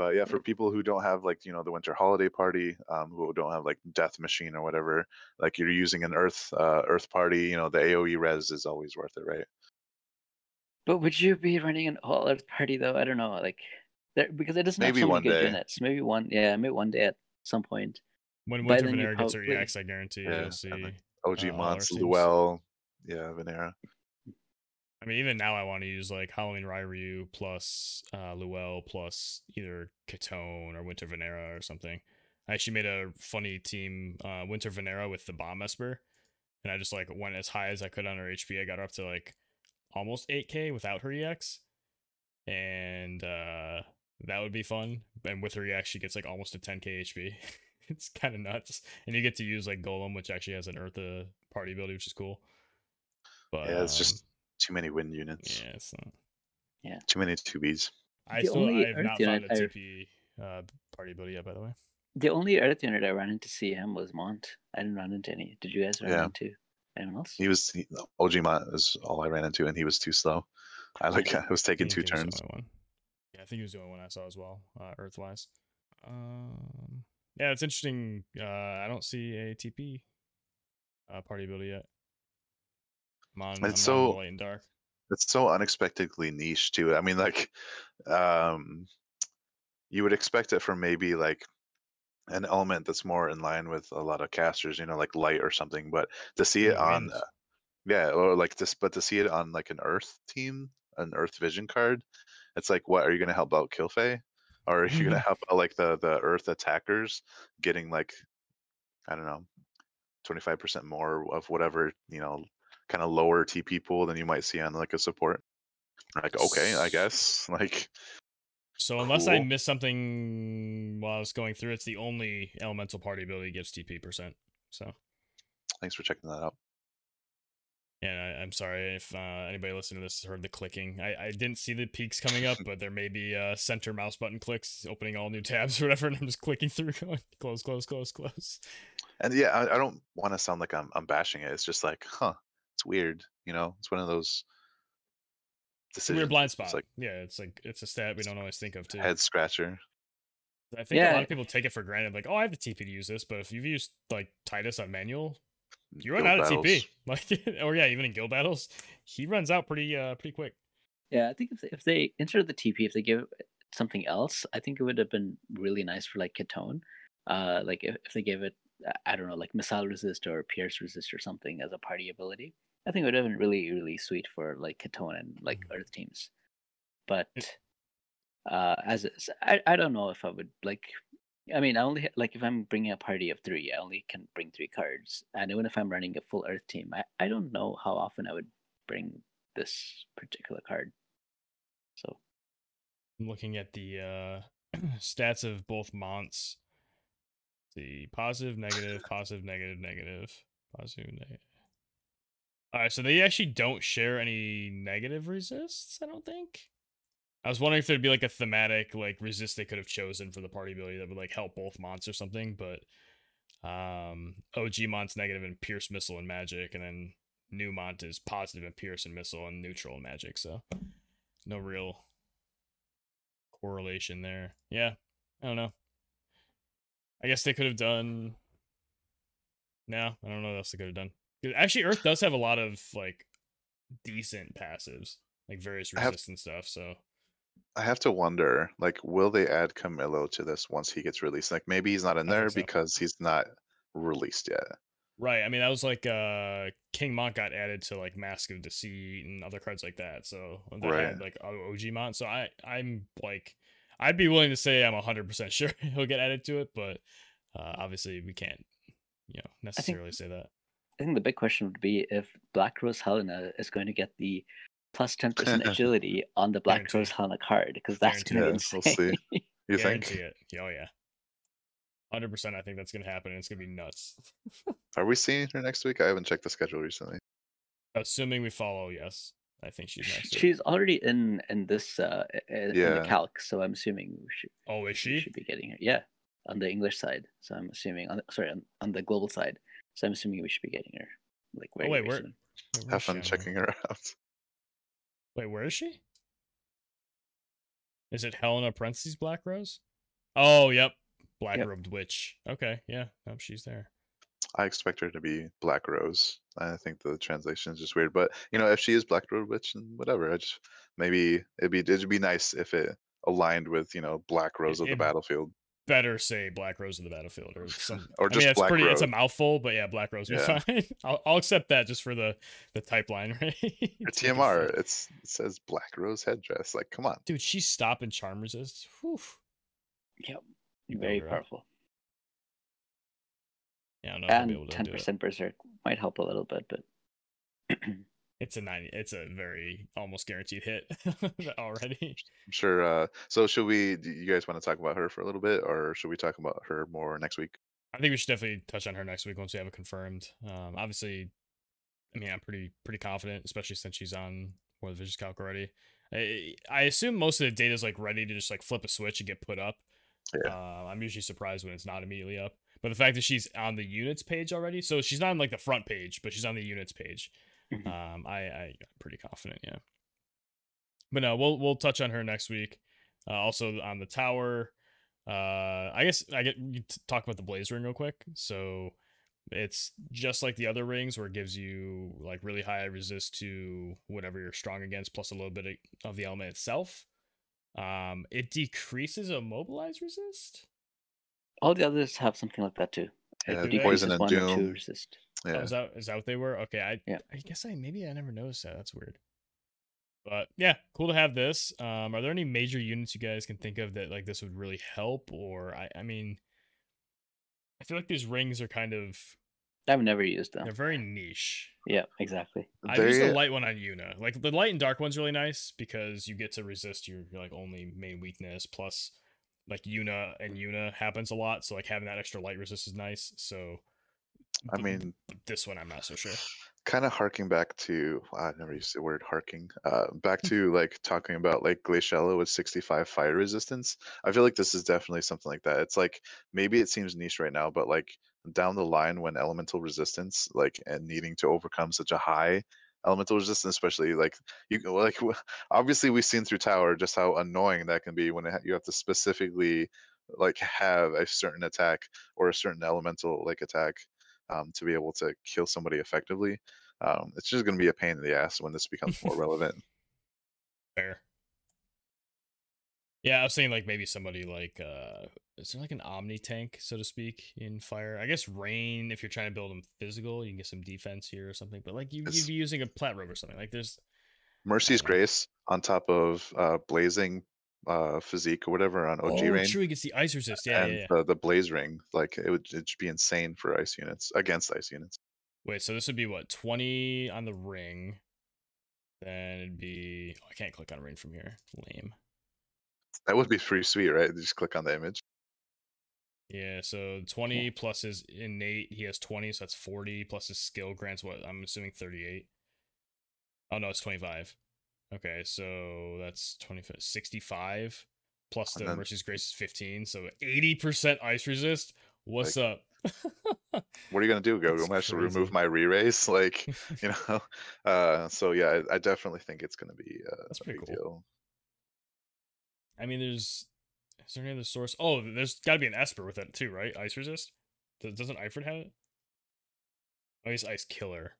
But yeah, for people who don't have like you know the winter holiday party, um, who don't have like death machine or whatever, like you're using an earth uh, earth party, you know the AOE res is always worth it, right? But would you be running an all Earth party though? I don't know, like there because it doesn't Maybe have so one many good day. units. Maybe one, yeah, maybe one day at some point. When By Winter then you Vinera gets her EX, I guarantee Yeah, you'll see. and then OG Uh, all Mons, Luel, yeah, Vinera. I mean, even now I want to use like Halloween Ryu plus uh, Luel plus either Catone or Winter Vinera or something. I actually made a funny team, uh, Winter Vinera with the Bomb Esper, and I just like went as high as I could on her HP. I got her up to like almost 8k without her EX, and uh, that would be fun. And with her EX, she gets like almost a 10k HP. it's kind of nuts, and you get to use like Golem, which actually has an Eartha party ability, which is cool. But Yeah, it's um, just too many wind units, yeah, it's not. too many two Bs. I The still only I have Earth not found a a I- TP uh, party ability yet, by the way. The only Earth unit I ran into CM was Mont. I didn't run into any. Did you guys run Yeah. into anyone else? He was he, OG Mont is all I ran into, and he was too slow. I like I was taking think two he was the turns. Yeah, I think he was the only one I saw as well, uh, Earthwise. Um, yeah, it's interesting. Uh, I don't see a TP uh, party ability yet. On, so- dark. it's so unexpectedly niche too. I mean, like, um, you would expect it from maybe like an element that's more in line with a lot of casters, you know, like light or something. But to see it Ooh, on, uh, yeah, or like this, but to see it on like an Earth team, an Earth Vision card, it's like, what are you going to help out Kilphe, or are you going to help out like the the Earth attackers getting like, I don't know, twenty five percent more of whatever you know kind of lower TP pool than you might see on like a support. Like, okay, I guess. Like, So unless I Cool. missed something while I was going through, it's the only elemental party ability gives TP percent. So thanks for checking that out. Yeah, I, I'm sorry if uh, anybody listening to this heard the clicking. I, I didn't see the peaks coming up, but there may be uh, center mouse button clicks opening all new tabs or whatever, and I'm just clicking through, going close, close, close, close. And yeah, I, I don't want to sound like I'm I'm bashing it. It's just like, huh, it's weird. You know, it's one of those decisions. weird blind It's like yeah, it's like it's a stat we don't always think of too. head scratcher. I think a lot of people take it for granted, like, oh, I have the TP to use this, but if you've used like Titus on manual, you run guild out of battles. TP. Like, or yeah, even in guild battles, he runs out pretty uh pretty quick. Yeah, I think if they, if they insert the TP, if they give it something else, I think it would have been really nice for like Ketone. Uh, like if, if they gave it, uh, I don't know, like missile resist or pierce resist or something as a party ability, I think it would have been really really sweet for like Ketone and like Earth teams. But uh, as is, I I don't know if I would like. I mean, I only like if I'm bringing a party of three, I only can bring three cards, and even if I'm running a full Earth team, I, I don't know how often I would bring this particular card. So I'm looking at the uh, stats of both monts. The positive, negative, positive, negative, negative, positive, negative. All right, so they actually don't share any negative resists. I don't think. I was wondering if there'd be like a thematic like resist they could have chosen for the party ability that would like help both monts or something, but um OG mont's negative and pierce missile and magic, and then new mont is positive and pierce and missile and neutral and magic, so no real correlation there. Yeah, I don't know. I guess they could have done. No, I don't know what else they could have done. 'Cause Actually, Earth does have a lot of like decent passives, like various I have- resistance stuff. So I have to wonder, like, will they add Camillo to this once he gets released? Like, maybe he's not in there so. because he's not released yet. right, I mean that was like uh King Mont got added to like Mask of Deceit and other cards like that. So that Right. had like O- OG Mont. So I I'm like I'd be willing to say I'm hundred percent sure he'll get added to it, but uh, obviously we can't you know necessarily say that. I think the big question would be if Black Rose Helena is going to get the plus ten percent agility on the Black Guarantee. Rose Helena card because that's going to be Yeah, we'll insane. see. You think? It. Oh yeah. Hundred percent. I think that's gonna happen. and It's gonna be nuts. Are we seeing her next week? I haven't checked the schedule recently. Assuming we follow, yes. I think she's next. week. She's already in in this uh i- i- in the Yeah. calc, so I'm assuming we should Oh, is we she? should be getting her. Yeah, on the English side. So I'm assuming on sorry on, on the global side. So I'm assuming we should be getting her like oh, very, Oh, wait, where- soon. Wait, where Have is she fun checking her out. Wait, where is she? Is it Helena parentheses Black Rose? Oh, yep. Black Yep. robed witch. Okay, yeah. Nope, she's there. I expect her to be Black Rose. I think the translation is just weird, but you know, if she is Black Rose Witch and whatever, I just maybe it'd be it'd be nice if it aligned with you know Black Rose of the it- battlefield. Better say Black Rose of the Battlefield or some. Or I just mean, it's Black pretty. It's a mouthful, but yeah, Black Rose would Yeah. fine. I'll, I'll accept that just for the the type line, right? Or To make it TMR, it's it says Black Rose headdress. Like, come on. Dude, she's stopping and charm resist. Whew. Yep, You very build up. powerful. Yeah, I don't know if I'll be able And to ten do it. percent berserk might help a little bit, but It's a ninety. It's a very almost guaranteed hit already. I'm sure. Uh, so, should we? Do you guys want to talk about her for a little bit, or should we talk about her more next week? I think we should definitely touch on her next week once we have it confirmed. Um, obviously, I mean, I'm pretty pretty confident, especially since she's on War of the Visions Calc already. I, I assume most of the data is like ready to just like flip a switch and get put up. Yeah. Uh, I'm usually surprised when it's not immediately up. But the fact that she's on the units page already, so she's not on like the front page, but she's on the units page. Mhm. Um, I, I I'm pretty confident, yeah. But no, we'll we'll touch on her next week. Uh, also on the tower. Uh, I guess I get you talk about the blaze ring real quick. So it's just like the other rings, where it gives you like really high resist to whatever you're strong against, plus a little bit of- of the element itself. Um, it decreases a immobilize resist. all the others have something like that too. Yeah, poison and one two doom. resist. Oh, Yeah. is that is that what they were? Okay, I Yeah. I guess I maybe I never noticed that. That's weird. But yeah, cool to have this. Um, are there any major units you guys can think of that like this would really help? Or I I mean, I feel like these rings are kind of I've never used them. they're very niche. Yeah, exactly. I use the light one on Yuna. Like the light and dark one's really nice because you get to resist your, your like only main weakness. Plus, like Yuna and Yuna happens a lot, so like having that extra light resist is nice. So, I mean, this one I'm not so sure. kind of harking back to I never used the word harking. Uh, back to like talking about like Glaciela with 65 fire resistance. I feel like this is definitely something like that. It's like maybe it seems niche right now, but like down the line when elemental resistance like and needing to overcome such a high elemental resistance, especially like you like obviously we've seen through Tower just how annoying that can be when it, you have to specifically like have a certain attack or a certain elemental like attack um, to be able to kill somebody effectively. Um, it's just going to be a pain in the ass when this becomes more relevant. Fair. Yeah, I was saying like maybe somebody like uh is there like an omni tank, so to speak, in fire? I guess rain, if you're trying to build them physical, you can get some defense here or something. But like you, you'd be using a plat robe or something. Like there's Mercy's. Grace on top of uh, Blazing uh, Physique or whatever on OG oh, Rain. true, he gets the ice resist. Yeah, and yeah, yeah. The, the Blaze Ring, like it would it'd be insane for ice units against ice units. Wait, so this would be what, twenty on the ring? Then it'd be. Oh, I can't click on ring from here. Lame. That would be pretty sweet, right? Just click on the image. Yeah, so 20 plus his innate, he has 20, so that's 40, plus his skill grants what? I'm assuming 38. Oh no, it's 25. Okay, so that's 25, 65, plus the then- Mercy's Grace is 15, so 80% ice resist. What's up? What are you gonna do? Go, That's go to remove my re-raise? Like, you know. Uh, so yeah, I, I definitely think it's gonna be uh, That's a pretty big cool. deal. I mean, there's. Is there any other source? Oh, there's got to be an Esper with it too, right? Ice resist. Does, doesn't Ifrit have it? Oh, he's ice killer.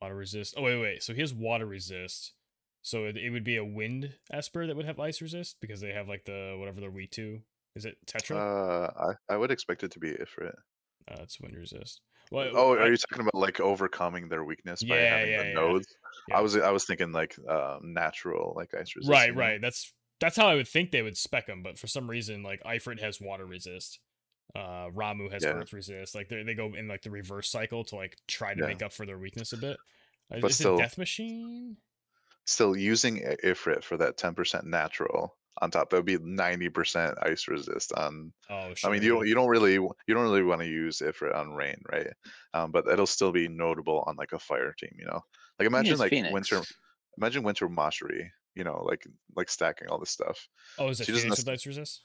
Water resist. Oh wait, wait. So he has water resist. So it, it would be a wind Esper that would have ice resist because they have like the whatever they're weak to. Is it Tetra? Uh, I, I would expect it to be Ifrit. Uh, it's wind resist. Well, Oh, I- are you talking about like overcoming their weakness by having yeah, the yeah. nodes? Yeah. I was I was thinking like um, natural like ice resist. right, right. That's that's how I would think they would spec them, but for some reason, like Ifrit has water resist. Uh, Ramuh has Yeah. earth resist. Like they they go in like the reverse cycle to like try to Yeah. make up for their weakness a bit. But is still- it Death Machine? Still using Ifrit for that ten percent natural on top. That would be ninety percent ice resist on. Oh, sure. I mean, you don't you don't really you don't really want to use Ifrit on rain, right? Um, but it'll still be notable on like a fire team. You know, like imagine like Phoenix. winter. Imagine winter Macherie. You know, like like stacking all this stuff. Oh, is it she Phoenix with ice resist?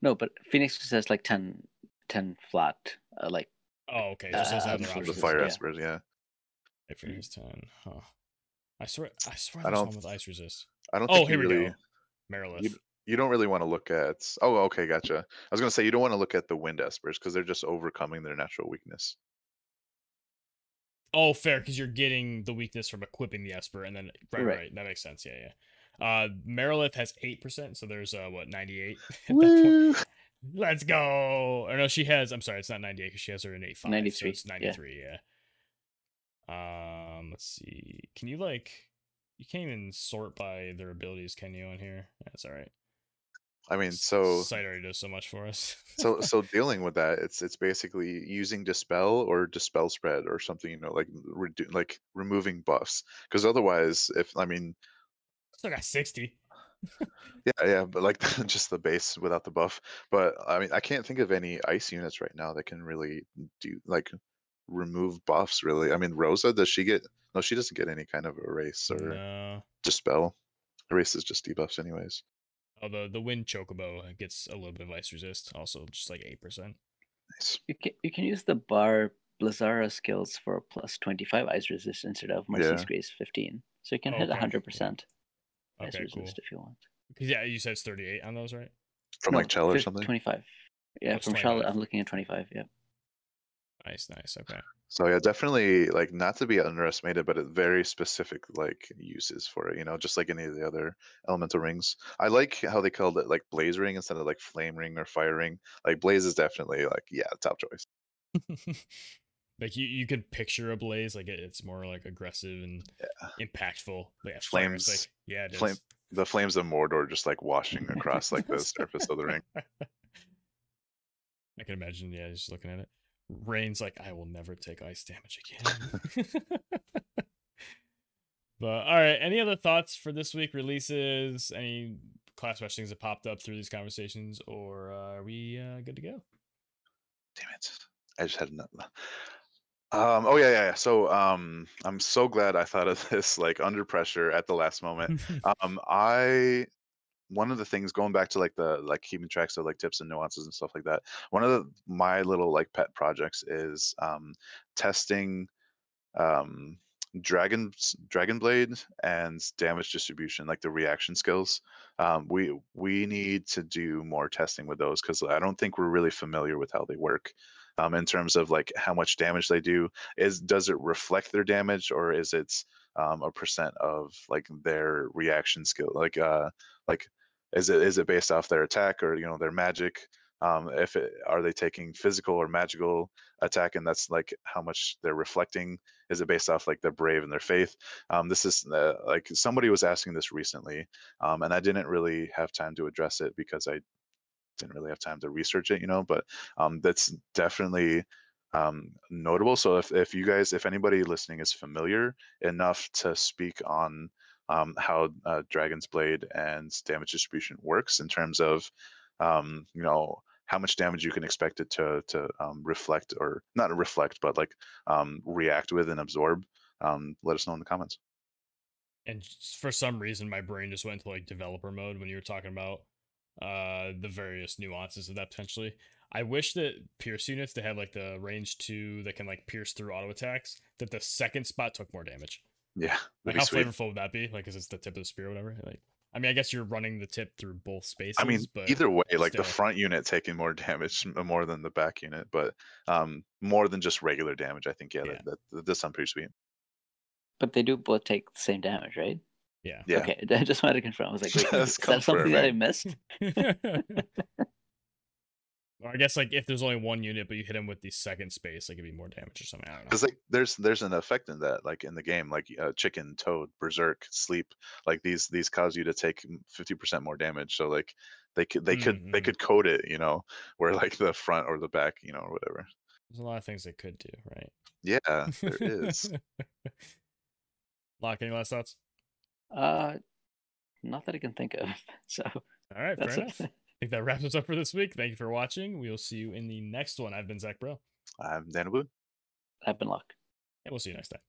No, but Phoenix just has like 10, 10 flat. Uh, like Oh, okay. Just doesn't Uh, have the their The fire yeah. espers, yeah. Ifrit is ten. Huh. I swear, I swear, I there's don't one with ice resist. I don't Oh, think here you we go. Marilith. you don't really want to look at. Oh, okay, gotcha. I was gonna say you don't want to look at the wind espers because they're just overcoming their natural weakness. Oh, fair, because you're getting the weakness from equipping the Esper, and then right, right, Right. that makes sense. Yeah, yeah. Uh, Marilith has eight percent, so there's uh what ninety eight. Let's go. Or no, she has. I'm sorry, it's not ninety eight because she has her innate five. 93. So 93, it's yeah. ninety three. Yeah. Um, let's see. Can you like? You can't even sort by their abilities, can you? On here, that's all right. I mean, so site already does so much for us. so so dealing with that, it's it's basically using dispel or dispel spread or something, you know, like redu- like removing buffs. Because otherwise, if I mean, Still got sixty. yeah, yeah, but like just the base without the buff. But I mean, I can't think of any ice units right now that can really do like remove buffs. Really, I mean, Rosa does she get? No, she doesn't get any kind of erase or No. dispel. Erase is just debuffs, anyways. Although the the wind chocobo uh, gets a little bit of ice resist, also just like eight percent. Nice. you can you can use the bar Blizzara skills for plus twenty five ice resist instead of Mercy's Yeah. Grace fifteen. So you can oh, hit Okay. hundred percent ice Okay, resist cool. if you want. Because yeah, you said it's thirty eight on those, right? From like Chell or something. Twenty five. Yeah, oh, it's from Charlotte, 25. I'm looking at twenty five. Yeah. Nice, nice. Okay. So yeah, definitely like not to be underestimated, but it very specific like uses for it. You know, just like any of the other elemental rings. I like how they called it like blaze ring instead of like flame ring or fire ring. Like blaze is definitely like yeah, top choice. like you, you can picture a blaze like it, it's more like aggressive and impactful. But yeah, Flames- like yeah, it flame- The flames of Mordor just like washing across like the surface of the ring. I can imagine. Yeah, just looking at it. Rain's like, I will never take ice damage again. but all right, any other thoughts for this week? Releases? Any class rush things that popped up through these conversations, or uh, are we uh, good to go? Damn it. I just had enough. Um, oh yeah, yeah, yeah. So um I'm so glad I thought of this like under pressure at the last moment. um I one of the things going back to like the like keeping tracks of like tips and nuances and stuff like that. One of the my little like pet projects is um testing um dragon dragon blade and damage distribution like the reaction skills um we we need to do more testing with those because i don't think we're really familiar with how they work um in terms of like how much damage they do is does it reflect their damage or is it um a percent of like their reaction skill like uh like is it is it based off their attack or you know their magic? Um if it are they taking physical or magical attack and that's like how much they're reflecting? Is it based off like their brave and their faith? Um this is uh, like somebody was asking this recently um and i didn't really have time to address it because i didn't really have time to research it you know but um that's definitely um, notable. So if, if you guys, if anybody listening is familiar enough to speak on um, how uh, Dragon's Blade and damage distribution works in terms of, um, you know, how much damage you can expect it to to um, reflect or not reflect, but like um, react with and absorb. Um, let us know in the comments. And for some reason, my brain just went to like developer mode when you were talking about uh the various nuances of that potentially. I wish that pierce units that have like the range two that can like pierce through auto attacks, that the second spot took more damage. Yeah, Like how sweet. flavorful would that be? Like, is it's the tip of the spear or whatever? Like, I mean, I guess you're running the tip through both spaces. I mean, but either way, like the front unit taking more damage more than the back unit, but um, more than just regular damage. I think yeah, Yeah. That, that, that does sound pretty sweet. But they do both take the same damage, right? yeah. Yeah, Okay, I just wanted to confirm. I was like, wait, Just is that something that I missed? Or I guess like if there's only one unit, but you hit him with the second space, like it'd be more damage or something. I don't know. because like there's there's an effect in that, like in the game, like uh, chicken, toad, berserk, sleep, like these these cause you to take fifty percent more damage. So like they could they could they Mhm. could code it, you know, where like the front or the back, you know, or whatever. There's a lot of things they could do, right? Yeah, there is. Lock, any last thoughts? Uh, not that I can think of. So All right, that's fair it. enough. I think that wraps us up for this week. Thank you for watching. We will see you in the next one. I've been Zach Bro, I'm Dan Abud. I've been luck. and we'll see you next time.